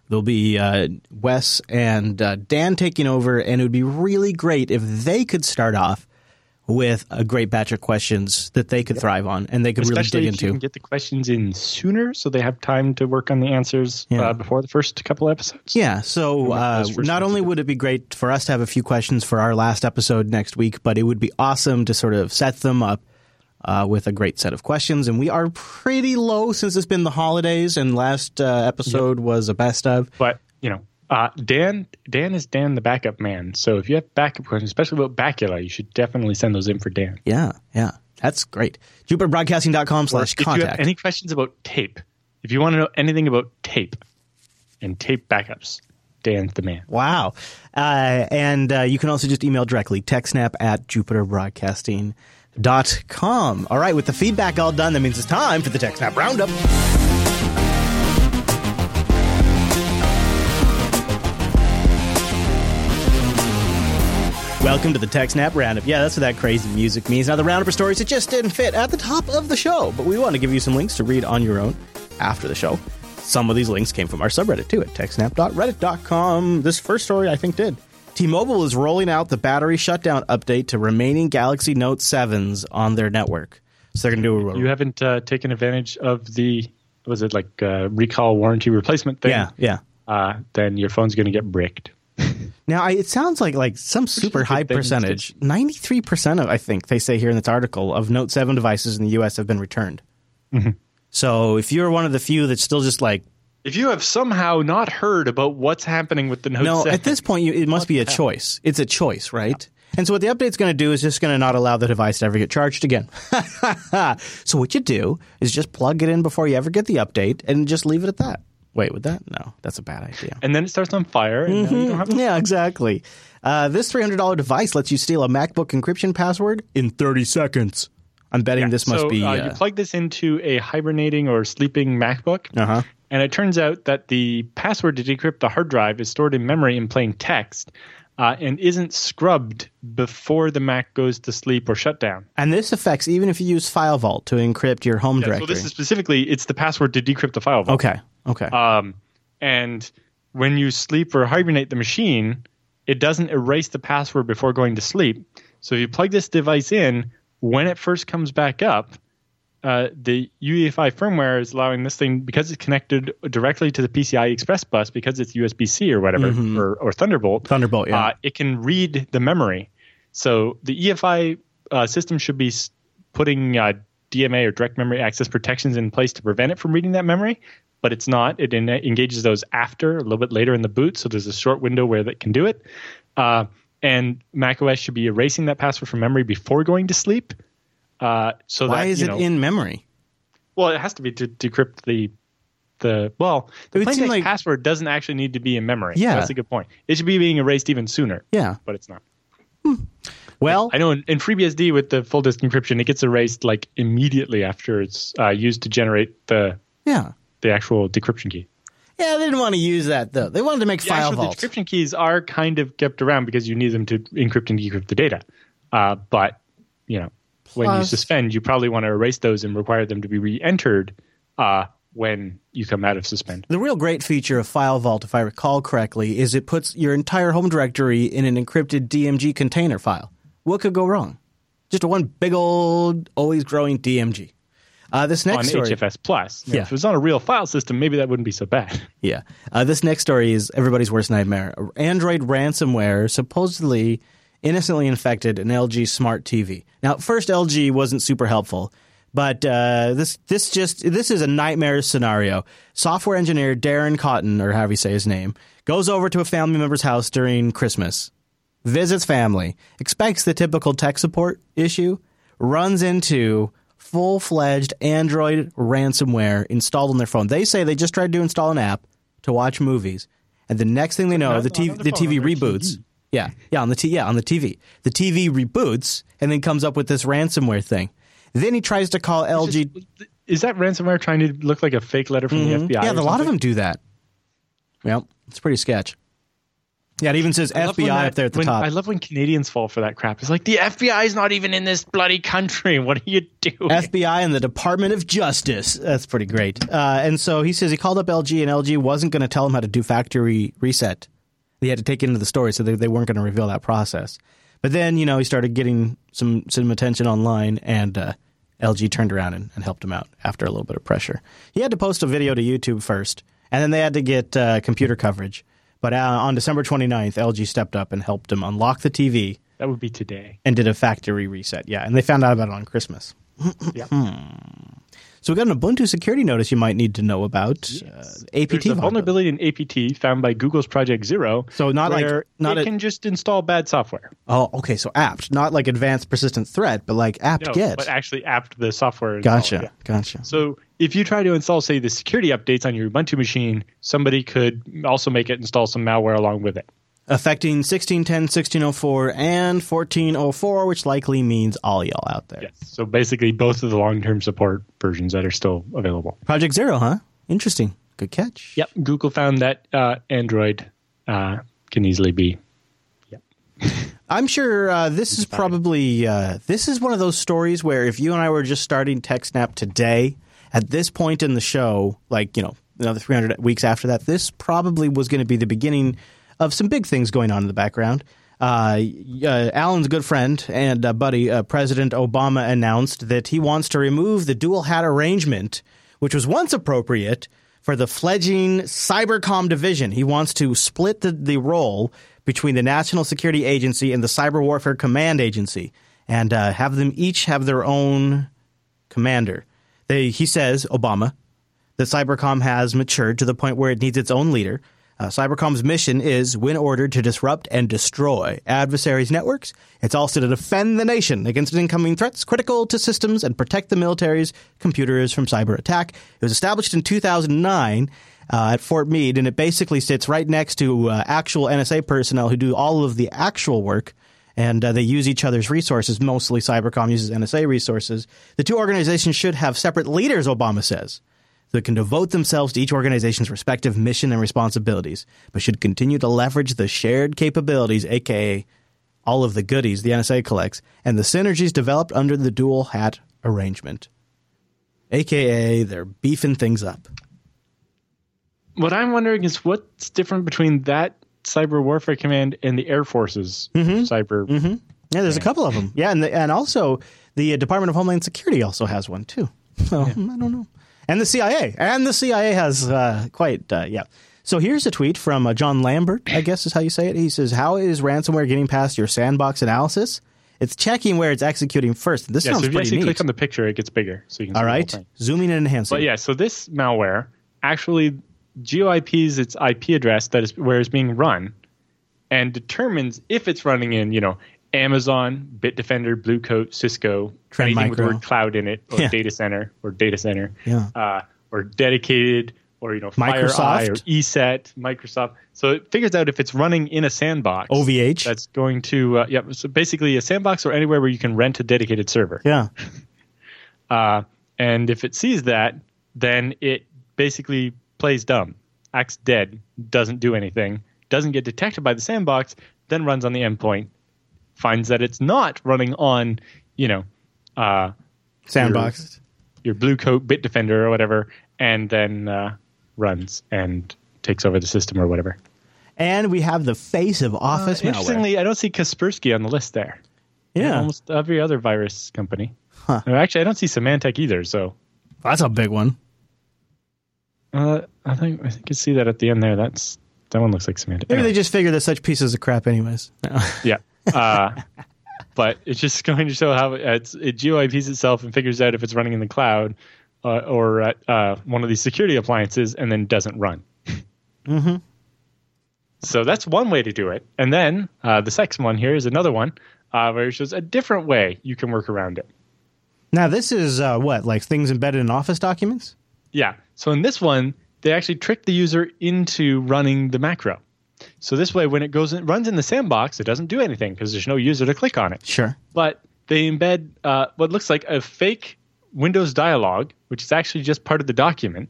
there'll be uh, Wes and uh, Dan taking over. And it would be really great if they could start off with a great batch of questions that they could thrive on and they could Especially really if dig you into. can get the questions in sooner, so they have time to work on the answers Yeah. uh, before the first couple episodes. Yeah, so uh, not only would it be great for us to have a few questions for our last episode next week, but it would be awesome to sort of set them up uh, with a great set of questions. And we are pretty low since it's been the holidays, and last uh, episode was a best of. But you know, uh, Dan Dan is Dan the backup man. So if you have backup questions, especially about Bacula, you should definitely send those in for Dan. Yeah, yeah, that's great. JupiterBroadcasting.com slash if you have contact. any questions about tape, if you want to know anything about tape and tape backups, Dan's the man. Wow. Uh, and uh, you can also just email directly, techsnap at jupiterbroadcasting.com. All right, with the feedback all done, that means it's time for the TechSnap Roundup. Welcome to the TechSnap Roundup. Yeah, that's what that crazy music means. Now, the Roundup are stories that just didn't fit at the top of the show, but we want to give you some links to read on your own after the show. Some of these links came from our subreddit too at techsnap.reddit.com. This first story, I think, did. T-Mobile is rolling out the battery shutdown update to remaining Galaxy Note 7s on their network. So they're going to do a You haven't uh, taken advantage of the was it like uh, recall warranty replacement thing? yeah, yeah. Uh, then your phone's going to get bricked. Now I, it sounds like like some super high percentage, ninety three percent of I think they say here in this article of Note Seven devices in the U.S. have been returned. Mm-hmm. So if you're one of the few that's still just like If you have somehow not heard about what's happening with the Note no, 7, at this point you, it must be a choice. It's a choice, right? And so what the update's going to do is just going to not allow the device to ever get charged again. so what you do is just plug it in before you ever get the update and just leave it at that. Wait, would that? No, that's a bad idea. and then it starts on fire, and now you don't have Yeah, exactly. Uh, this $300 device lets you steal a MacBook encryption password in 30 seconds. I'm betting this must so, be. Uh, Uh, you plug this into a hibernating or sleeping MacBook, uh-huh. and it turns out that the password to decrypt the hard drive is stored in memory in plain text uh, and isn't scrubbed before the Mac goes to sleep or shut down. And this affects even if you use FileVault to encrypt your home Yeah, so this is specifically it's the password to decrypt the file. vault. okay. Okay. Um, and when you sleep or hibernate the machine, it doesn't erase the password before going to sleep. So if you plug this device in, when it first comes back up, uh, the UEFI firmware is allowing this thing because it's connected directly to the PCI Express bus because it's USB C or whatever or, or Thunderbolt. Thunderbolt, yeah. Uh, it can read the memory. So the EFI uh, system should be putting uh, DMA or direct memory access protections in place to prevent it from reading that memory, but it's not. It en- engages those after, a little bit later in the boot. So there's a short window where that can do it. Uh, and macOS should be erasing that password from memory before going to sleep. Uh, so Why that, is it know- in memory? Well, it has to be to decrypt the the well. The plain text like- password doesn't actually need to be in memory. Yeah. that's a good point. It should be being erased even sooner. Yeah. but it's not. Well, I know in, in FreeBSD with the full disk encryption, it gets erased like immediately after it's uh, used to generate the yeah. The actual decryption key. Yeah, they didn't want to use that though. They wanted to make The File actual Vault. decryption keys are kind of kept around because you need them to encrypt and decrypt the data. Uh, but you know, when you suspend, you probably want to erase those and require them to be re-entered uh, when you come out of suspend. The real great feature of FileVault, if I recall correctly, is it puts your entire home directory in an encrypted DMG container file. What could go wrong? Just one big old, always growing DMG. Uh, this next on story, HFS Plus. You know, Yeah. if it was on a real file system, maybe that wouldn't be so bad. yeah. Uh, this next story is everybody's worst nightmare. Android ransomware supposedly innocently infected an LG smart TV. Now, at first LG wasn't super helpful, but uh, this this just this is a nightmare scenario. Software engineer Darren Cauthon, or however you say his name, goes over to a family member's house during Christmas, visits family, expects the typical tech support issue, runs into full fledged Android ransomware installed on their phone. They say they just tried to install an app to watch movies, and the next thing they know, the TV the the TV reboots. TV. Yeah, yeah, on the t- yeah on the TV. The TV reboots and then comes up with this ransomware thing. Then he tries to call LG. Is that ransomware trying to look like a fake letter from the FBI? Mm-hmm. yeah, a lot of them do that. Well, it's pretty sketch. Yeah, it even says I FBI that- up there at the when- top. I love when Canadians fall for that crap. It's like the FBI is not even in this bloody country. What are you doing? FBI and the Department of Justice. That's pretty great. Uh, and so he says he called up LG, and LG wasn't going to tell him how to do factory reset. They had to take it into the story, so they, they weren't going to reveal that process. But then, you know, he started getting some some attention online, and uh, LG turned around and, and helped him out after a little bit of pressure. He had to post a video to YouTube first, and then they had to get uh, computer coverage. But uh, on December 29th, LG stepped up and helped him unlock the TV that would be today. and did a factory reset. Yeah, and they found out about it on Christmas. Yeah. So we got an Ubuntu security notice you might need to know about. Uh, APT There's a vulnerability in APT found by Google's Project Zero. So not like- not it a- can just install bad software. Oh, okay. So apt, not like advanced persistent threat, but like apt No, get. but actually apt the software. Gotcha, yeah. gotcha. So if you try to install, say, the security updates on your Ubuntu machine, somebody could also make it install some malware along with it. Affecting 1610, 1604, and 1404, which likely means all y'all out there. Yes. So basically, both of the long-term support versions that are still available. Project Zero, huh? Interesting. Good catch. Yep. Google found that uh, Android uh, can easily be. Yep. I'm sure uh, this is probably uh, this is one of those stories where if you and I were just starting TechSnap today, at this point in the show, like you know another 300 weeks after that, this probably was going to be the beginning of some big things going on in the background. Uh, uh, Alan's good friend and uh, buddy, uh, President Obama, announced that he wants to remove the dual hat arrangement, which was once appropriate for the fledgling Cybercom division. He wants to split the, the role between the National Security Agency and the Cyber Warfare Command Agency and uh, have them each have their own commander. They, he says, Obama, that Cybercom has matured to the point where it needs its own leader. Uh, Cybercom's mission is, when ordered, to disrupt and destroy adversaries' networks. It's also to defend the nation against incoming threats critical to systems and protect the military's computers from cyber attack. It was established in 2009 uh, at Fort Meade, and it basically sits right next to uh, actual NSA personnel who do all of the actual work and uh, they use each other's resources. Mostly, Cybercom uses NSA resources. The two organizations should have separate leaders, Obama says, that can devote themselves to each organization's respective mission and responsibilities, but should continue to leverage the shared capabilities, aka all of the goodies the NSA collects, and the synergies developed under the dual hat arrangement, aka they're beefing things up. What I'm wondering is what's different between that cyber warfare command and the Air Force's cyber. Yeah, there's a couple of them. Yeah, and the, and also the uh, Department of Homeland Security also has one too. So I don't know. And the CIA, and the CIA has uh, quite uh, yeah. So here's a tweet from uh, John Lambert, I guess is how you say it. He says, "How is ransomware getting past your sandbox analysis? It's checking where it's executing first. This Yeah, sounds so if you pretty actually neat. click on the picture, it gets bigger. So you can All thing. zooming and enhancing. But yeah, so this malware actually GeoIPs its IP address that is where it's being run, and determines if it's running in you know Amazon, Bitdefender, Bluecoat, Cisco, Trend anything with the word cloud in it, or Yeah. data center, or data center, Yeah. uh, or dedicated, or you know Microsoft. FireEye or ESET, Microsoft. So it figures out if it's running in a sandbox. OVH. That's going to uh, yeah. So basically, a sandbox or anywhere where you can rent a dedicated server. yeah, Uh, and if it sees that, then it basically plays dumb, acts dead, doesn't do anything, doesn't get detected by the sandbox, then runs on the endpoint, finds that it's not running on, you know, uh, sandbox. your Blue Coat Bitdefender or whatever, and then uh, runs and takes over the system or whatever. And we have the face of Office malware. Interestingly, I don't see Kaspersky on the list there. Yeah, Almost every other virus company. Huh. Actually, I don't see Symantec either. So that's a big one. Uh, I think I think you see that at the end there. That's that one looks like Symantec. Maybe they just figured they're such pieces of crap, anyways. No. Yeah. Uh, but it's just going to show how it's, it GeoIPs itself and figures out if it's running in the cloud uh, or at uh, one of these security appliances and then doesn't run. mm-hmm. So that's one way to do it. And then uh, the second one here is another one uh, where it shows a different way you can work around it. Now this is uh, what like things embedded in Office documents. Yeah. So in this one, they actually trick the user into running the macro. So this way, when it goes in, runs in the sandbox, it doesn't do anything because there's no user to click on it. Sure. but they embed uh, what looks like a fake Windows dialog, which is actually just part of the document.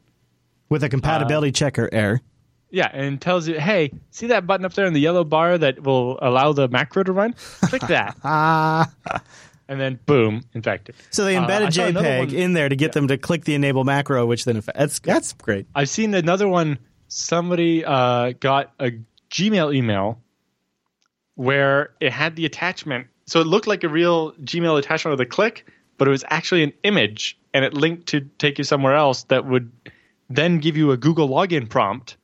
With a compatibility checker error. Yeah, and tells you, hey, see that button up there in the yellow bar that will allow the macro to run? Click that. And then boom, infected. So they Uh, embedded another JPEG one- in there to get them to click the enable macro, which then affa- that's that's great. I've seen another one. Somebody uh, got a Gmail email where it had the attachment. So it looked like a real Gmail attachment with a click, but it was actually an image and it linked to take you somewhere else that would then give you a Google login prompt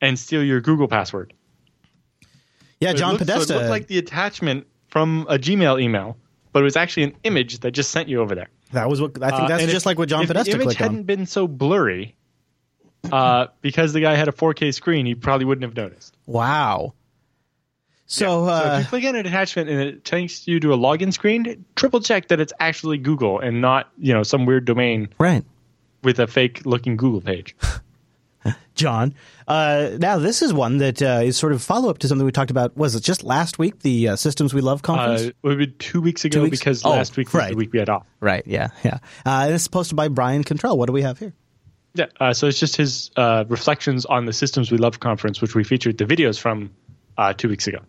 and steal your Google password. Yeah, So John looked- so Podesta. it looked like the attachment from a Gmail email, but it was actually an image that just sent you over there. that was what I think. Uh, That's and just if- like what John Podesta clicked on. if the image hadn't been so blurry, uh, because the guy had a 4K screen, he probably wouldn't have noticed. Wow. So, so uh, if you click on an attachment and it takes you to a login screen, triple check that it's actually Google and not you know some weird domain right, with a fake looking Google page. John. Uh, now this is one that uh, is sort of follow up to something we talked about. Was it just last week? The uh, Systems We Love conference. Uh, it would be two weeks ago Two weeks? because Oh, last week was right. the week we had off. right. Yeah. Yeah. Uh, and it's posted by Bryan Cantrill. What do we have here? Yeah, uh, so it's just his uh, reflections on the Systems We Love conference, which we featured the videos from uh, two weeks ago.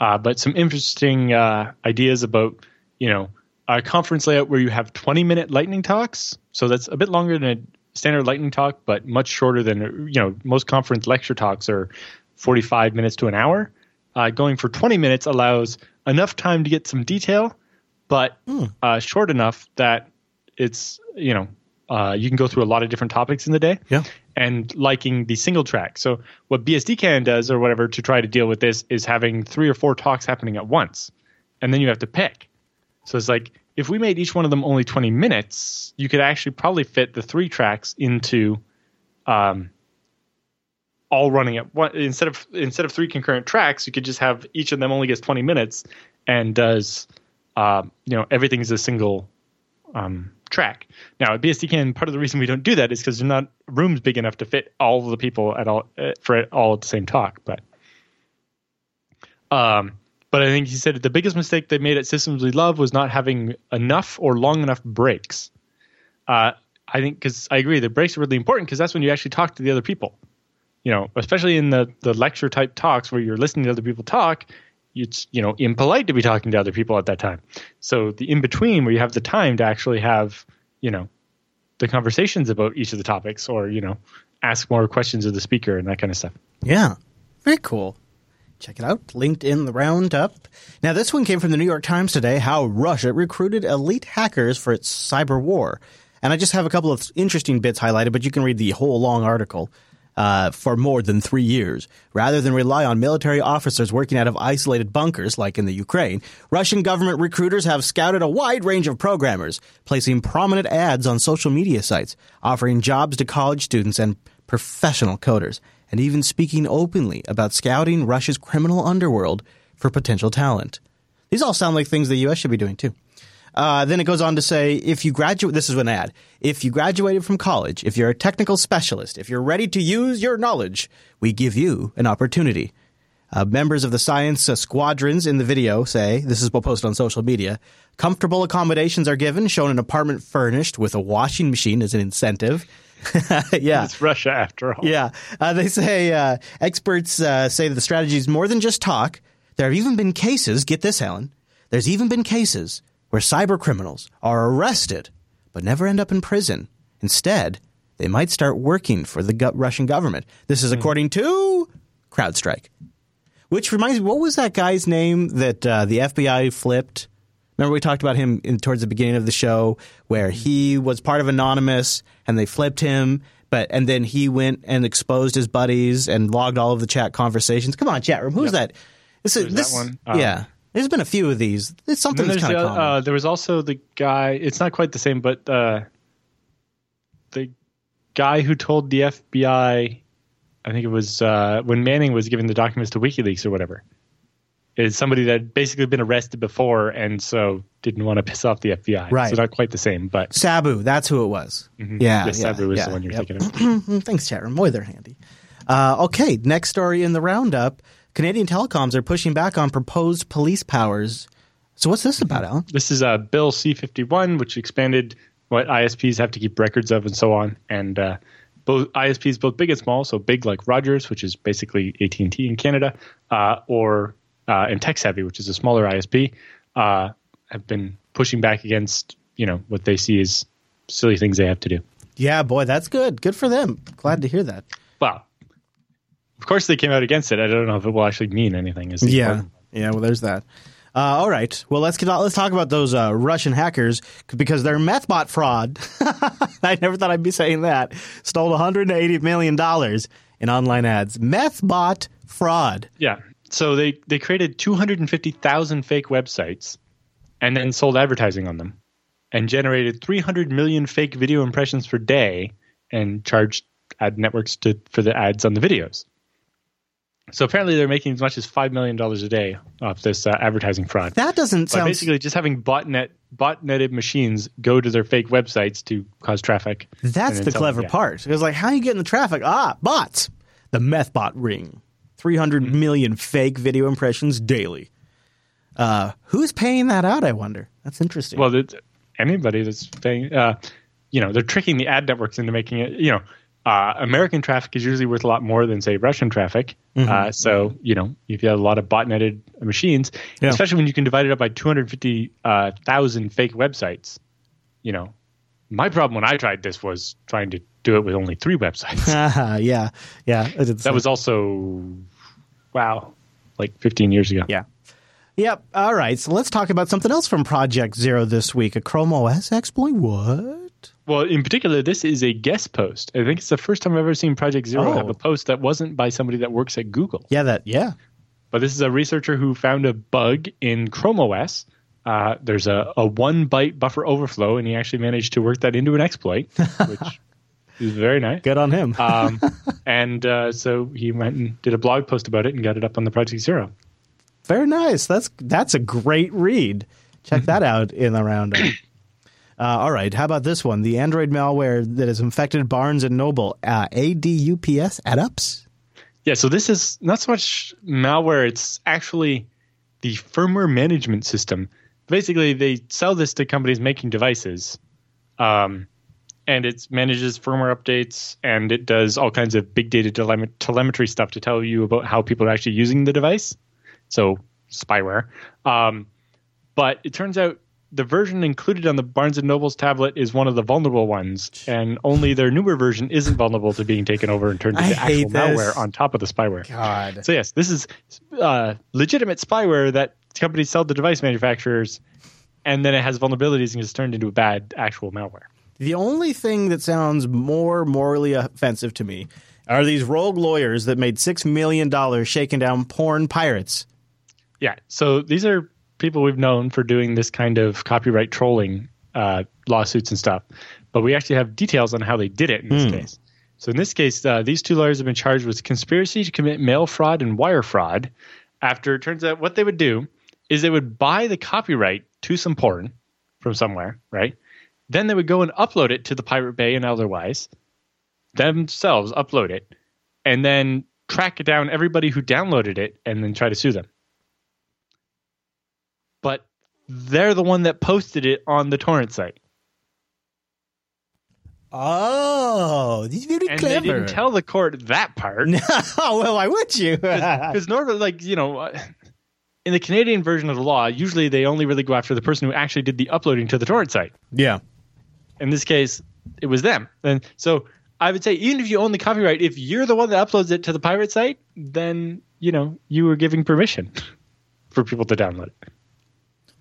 Uh, but some interesting uh, ideas about, you know, a conference layout where you have 20 minute lightning talks. So that's a bit longer than a standard lightning talk, but much shorter than, you know, most conference lecture talks are 45 minutes to an hour. Uh, going for 20 minutes allows enough time to get some detail, but uh, short enough that it's, you know, uh, you can go through a lot of different topics in the day Yeah. and liking the single track. So what BSDCAN does or whatever to try to deal with this is having three or four talks happening at once, and then you have to pick. So it's like if we made each one of them only 20 minutes, you could actually probably fit the three tracks into um, all running at one instead of instead of three concurrent tracks, you could just have each of them only gets 20 minutes and does uh, you know everything is a single um, track. Now, at BSDCAN, part of the reason we don't do that is because there's not rooms big enough to fit all of the people at all uh, for all at the same talk. But, um, but I think he said the biggest mistake they made at Systems We Love was not having enough or long enough breaks. Uh, I think because I agree, the breaks are really important because that's when you actually talk to the other people. You know, especially in the the lecture type talks where you're listening to other people talk, it's you know impolite to be talking to other people at that time. So the in between where you have the time to actually have you know the conversations about each of the topics, or you know ask more questions of the speaker and that kind of stuff. Yeah. Very cool. Check it out. Linked in the roundup. Now, this one came from the New York Times today how Russia recruited elite hackers for its cyber war. And I just have a couple of interesting bits highlighted, but you can read the whole long article. Uh, for more than three years. Rather than rely on military officers working out of isolated bunkers like in the Ukraine, Russian government recruiters have scouted a wide range of programmers, placing prominent ads on social media sites, offering jobs to college students and professional coders, and even speaking openly about scouting Russia's criminal underworld for potential talent. These all sound like things the U.S. should be doing too. Uh, then it goes on to say, if you graduate, this is an ad. If you graduated from college, if you're a technical specialist, if you're ready to use your knowledge, we give you an opportunity. Uh, members of the science uh, squadrons in the video say, this is what posted on social media, comfortable accommodations are given, shown an apartment furnished with a washing machine as an incentive. yeah. It's Russia after all. Yeah. Uh, they say uh, experts uh, say that the strategy is more than just talk. There have even been cases, get this, Helen, there's even been cases where cyber criminals are arrested but never end up in prison. Instead, they might start working for the gu- Russian government. This is according to CrowdStrike. Which reminds me, what was that guy's name that uh, the FBI flipped? Remember we talked about him in, towards the beginning of the show, where he was part of Anonymous and they flipped him, but and then he went and exposed his buddies and logged all of the chat conversations. Come on, chat room, who's that? This is this, that one. Um, yeah. There's been a few of these. It's something that's there's kind the, of common. uh, there was also the guy. It's not quite the same, but uh, the guy who told the FBI, I think it was uh, when Manning was giving the documents to WikiLeaks or whatever, is somebody that had basically been arrested before and so didn't want to piss off the FBI. Right. So not quite the same, but Sabu, that's who it was. Yeah, yes, yeah, Sabu was yeah, the one you're yep. thinking of. Thanks, chat room. Boy, they're handy. Uh, okay, next story in the roundup. Canadian telecoms are pushing back on proposed police powers. So what's this about, Alan? This is uh, Bill C51, which expanded what ISPs have to keep records of and so on. And uh, both ISPs, both big and small, so big like Rogers, which is basically AT and T in Canada, uh, or uh, and TekSavvy, which is a smaller ISP, uh, have been pushing back against you know what they see as silly things they have to do. Yeah, boy, that's good. Good for them. Glad to hear that. Well, of course they came out against it. I don't know if it will actually mean anything. Is Yeah, important- yeah. Well, there's that. Uh, all right. Well, let's get let's talk about those uh, Russian hackers because their MethBot fraud. I never thought I'd be saying that. Stole 180 million dollars in online ads. MethBot fraud. Yeah. So they they created 250,000 fake websites and then sold advertising on them and generated 300 million fake video impressions per day and charged ad networks to for the ads on the videos. So apparently they're making as much as 5 million dollars a day off this uh, advertising fraud. That doesn't sound basically just having botnet botneted machines go to their fake websites to cause traffic. That's the clever part. It was like, how are you getting the traffic? Ah, bots. The MethBot ring. 300 Mm-hmm. million fake video impressions daily. Uh, who's paying that out, I wonder? That's interesting. Well, that anybody that's paying, uh, you know, they're tricking the ad networks into making it. You know, uh, American traffic is usually worth a lot more than say Russian traffic. Mm-hmm. Uh, so you know, if you have a lot of botneted machines, Yeah. especially when you can divide it up by two hundred fifty thousand fake websites, you know, my problem when I tried this was trying to do it with only three websites. yeah, yeah. I did the that was also, wow, like fifteen years ago. Yeah. Yep. All right. So let's talk about something else from Project Zero this week. A Chrome OS exploit. What? Well, in particular, this is a guest post. I think it's the first time I've ever seen Project Zero Oh. have a post that wasn't by somebody that works at Google. Yeah. That. Yeah. But this is a researcher who found a bug in Chrome OS. Uh, there's a, a one byte buffer overflow, and he actually managed to work that into an exploit, which is very nice. Good on him. Um, and uh, so he went and did a blog post about it and got it up on the Project Zero. Very nice. That's that's a great read. Check that out in the roundup. Uh, all right. How about this one? The Android malware that has infected Barnes and Noble. Uh, ADUPS AdUps. Yeah, so this is not so much malware, it's actually the firmware management system. Basically, they sell this to companies making devices. Um, and it manages firmware updates and it does all kinds of big data telem- telemetry stuff to tell you about how people are actually using the device. So, spyware. Um, but it turns out the version included on the Barnes and Noble's tablet is one of the vulnerable ones, and only their newer version isn't vulnerable to being taken over and turned into actual this. malware on top of the spyware. God. So yes, this is uh, legitimate spyware that companies sell to device manufacturers, and then it has vulnerabilities and gets turned into a bad actual malware. The only thing that sounds more morally offensive to me are these rogue lawyers that made six million dollars shaking down porn pirates. Yeah. So these are people we've known for doing this kind of copyright trolling uh, lawsuits and stuff, but we actually have details on how they did it in this case. So in this case, uh, these two lawyers have been charged with conspiracy to commit mail fraud and wire fraud. After it turns out what they would do is they would buy the copyright to some porn from somewhere, right? Then they would go and upload it to the Pirate Bay and otherwise, themselves upload it, and then track down everybody who downloaded it and then try to sue them. But they're the one that posted it on the torrent site. Oh, is very And clever. they didn't tell the court that part. oh well, why would you? Because normally, like, you know, uh, in the Canadian version of the law, usually they only really go after the person who actually did the uploading to the torrent site. yeah. In this case, it was them. And so I would say even if you own the copyright, if you're the one that uploads it to the pirate site, then you know you were giving permission for people to download it.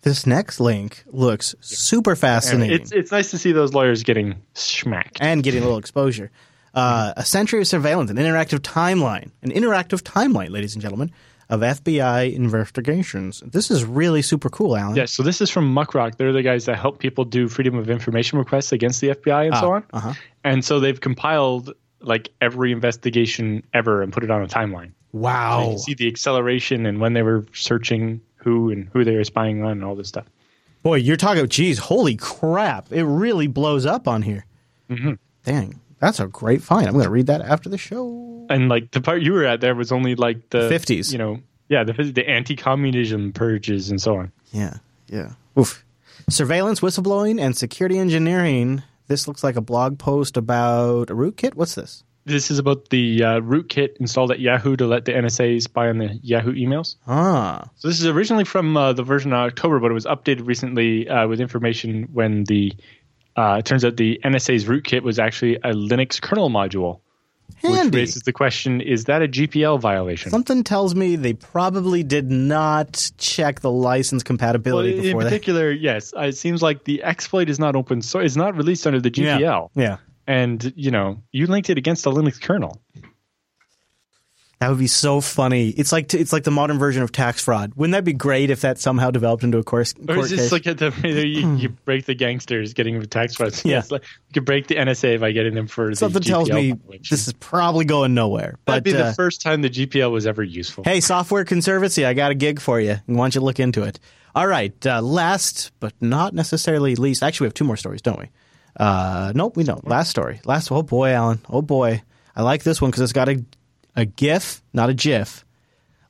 This next link looks super fascinating. It's it's nice to see those lawyers getting smacked. and getting a little exposure. Uh, a century of surveillance, an interactive timeline, an interactive timeline, ladies and gentlemen, of FBI investigations. This is really super cool, Alan. Yeah, so this is from Muckrock. They're the guys that help people do freedom of information requests against the FBI and so on. uh-huh. And so they've compiled like every investigation ever and put it on a timeline. You Wow. can see the acceleration and when they were searching who and who they were spying on and all this stuff. Boy, you're talking, geez, holy crap. It really blows up on here. Mhm. Dang. That's a great find. I'm going to read that after the show. And like the part you were at there was only like the 50s. You know, yeah, the the anti-communism purges and so on. Yeah, yeah. Oof. Surveillance, whistleblowing, and security engineering. This looks like a blog post about a rootkit. What's this? This is about the uh, rootkit installed at Yahoo to let the NSA spy on the Yahoo emails. Ah, So this is originally from uh, the version of October, but it was updated recently uh, with information when the uh, it turns out the NSA's rootkit was actually a Linux kernel module, which raises the question: Is that a GPL violation? Something tells me they probably did not check the license Well, compatibility in before they. particular, yes, it seems like the exploit is not open source. It's not released under the GPL, Yeah. yeah, and you know you linked it against a Linux kernel. That would be so funny. It's like it's like the modern version of tax fraud. Wouldn't that be great if that somehow developed into a course? Or is this case? like at the you, you break the gangsters getting tax fraud? Yeah. It's like you could break the NSA by getting them for Something the tells GPL me violation. this is probably going nowhere. That'd But be uh, the first time the GPL was ever useful. Hey, Software Conservancy, I got a gig for you. Why don't you look into it? All right. Uh, last but not necessarily least, actually, we have two more stories, don't we? Uh, nope, we don't. Last story. Last. Oh boy, Alan. Oh boy, I like this one because it's got a a GIF, not a GIF.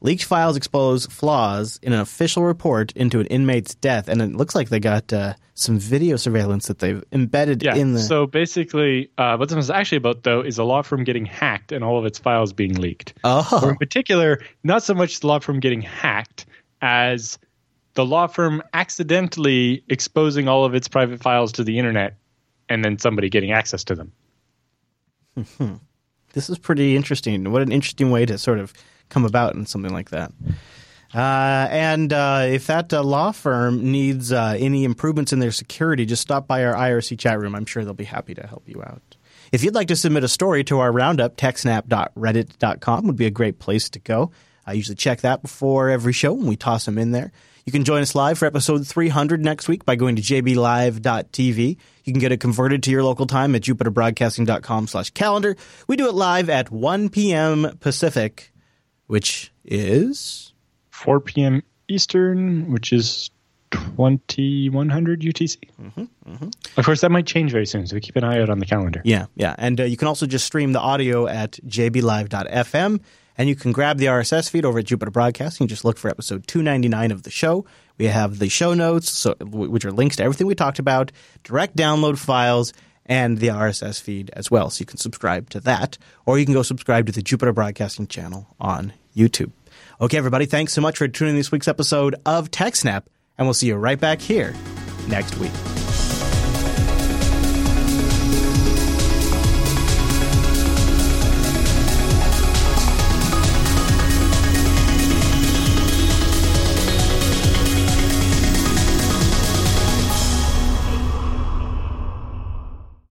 Leaked files expose flaws in an official report into an inmate's death, and it looks like they got uh, some video surveillance that they've embedded Yeah. in the. So basically, uh, what this is actually about, though, is a law firm getting hacked and all of its files being leaked. Or oh, in particular, not so much the law firm getting hacked as the law firm accidentally exposing all of its private files to the internet and then somebody getting access to them. This is pretty interesting. What an interesting way to sort of come about in something like that. Uh, and uh, if that uh, law firm needs uh, any improvements in their security, just stop by our IRC chat room. I'm sure they'll be happy to help you out. If you'd like to submit a story to our roundup, techsnap.reddit.com would be a great place to go. I usually check that before every show when we toss them in there. You can join us live for episode 300 next week by going to jblive.tv. You can get it converted to your local time at jupiterbroadcasting.com slash calendar. We do it live at 1 p.m. Pacific, which is 4 p.m. Eastern, which is 2100 UTC. Mm-hmm, Of course, that might change very soon, so keep an eye out on the calendar. Yeah, yeah. And uh, you can also just stream the audio at jblive.fm. And you can grab the RSS feed over at Jupiter Broadcasting. Just look for episode 299 of the show. We have the show notes, so, which are links to everything we talked about, direct download files, and the RSS feed as well. So you can subscribe to that. Or you can go subscribe to the Jupiter Broadcasting channel on YouTube. Okay, everybody, thanks so much for tuning in this week's episode of TechSnap. And we'll see you right back here next week.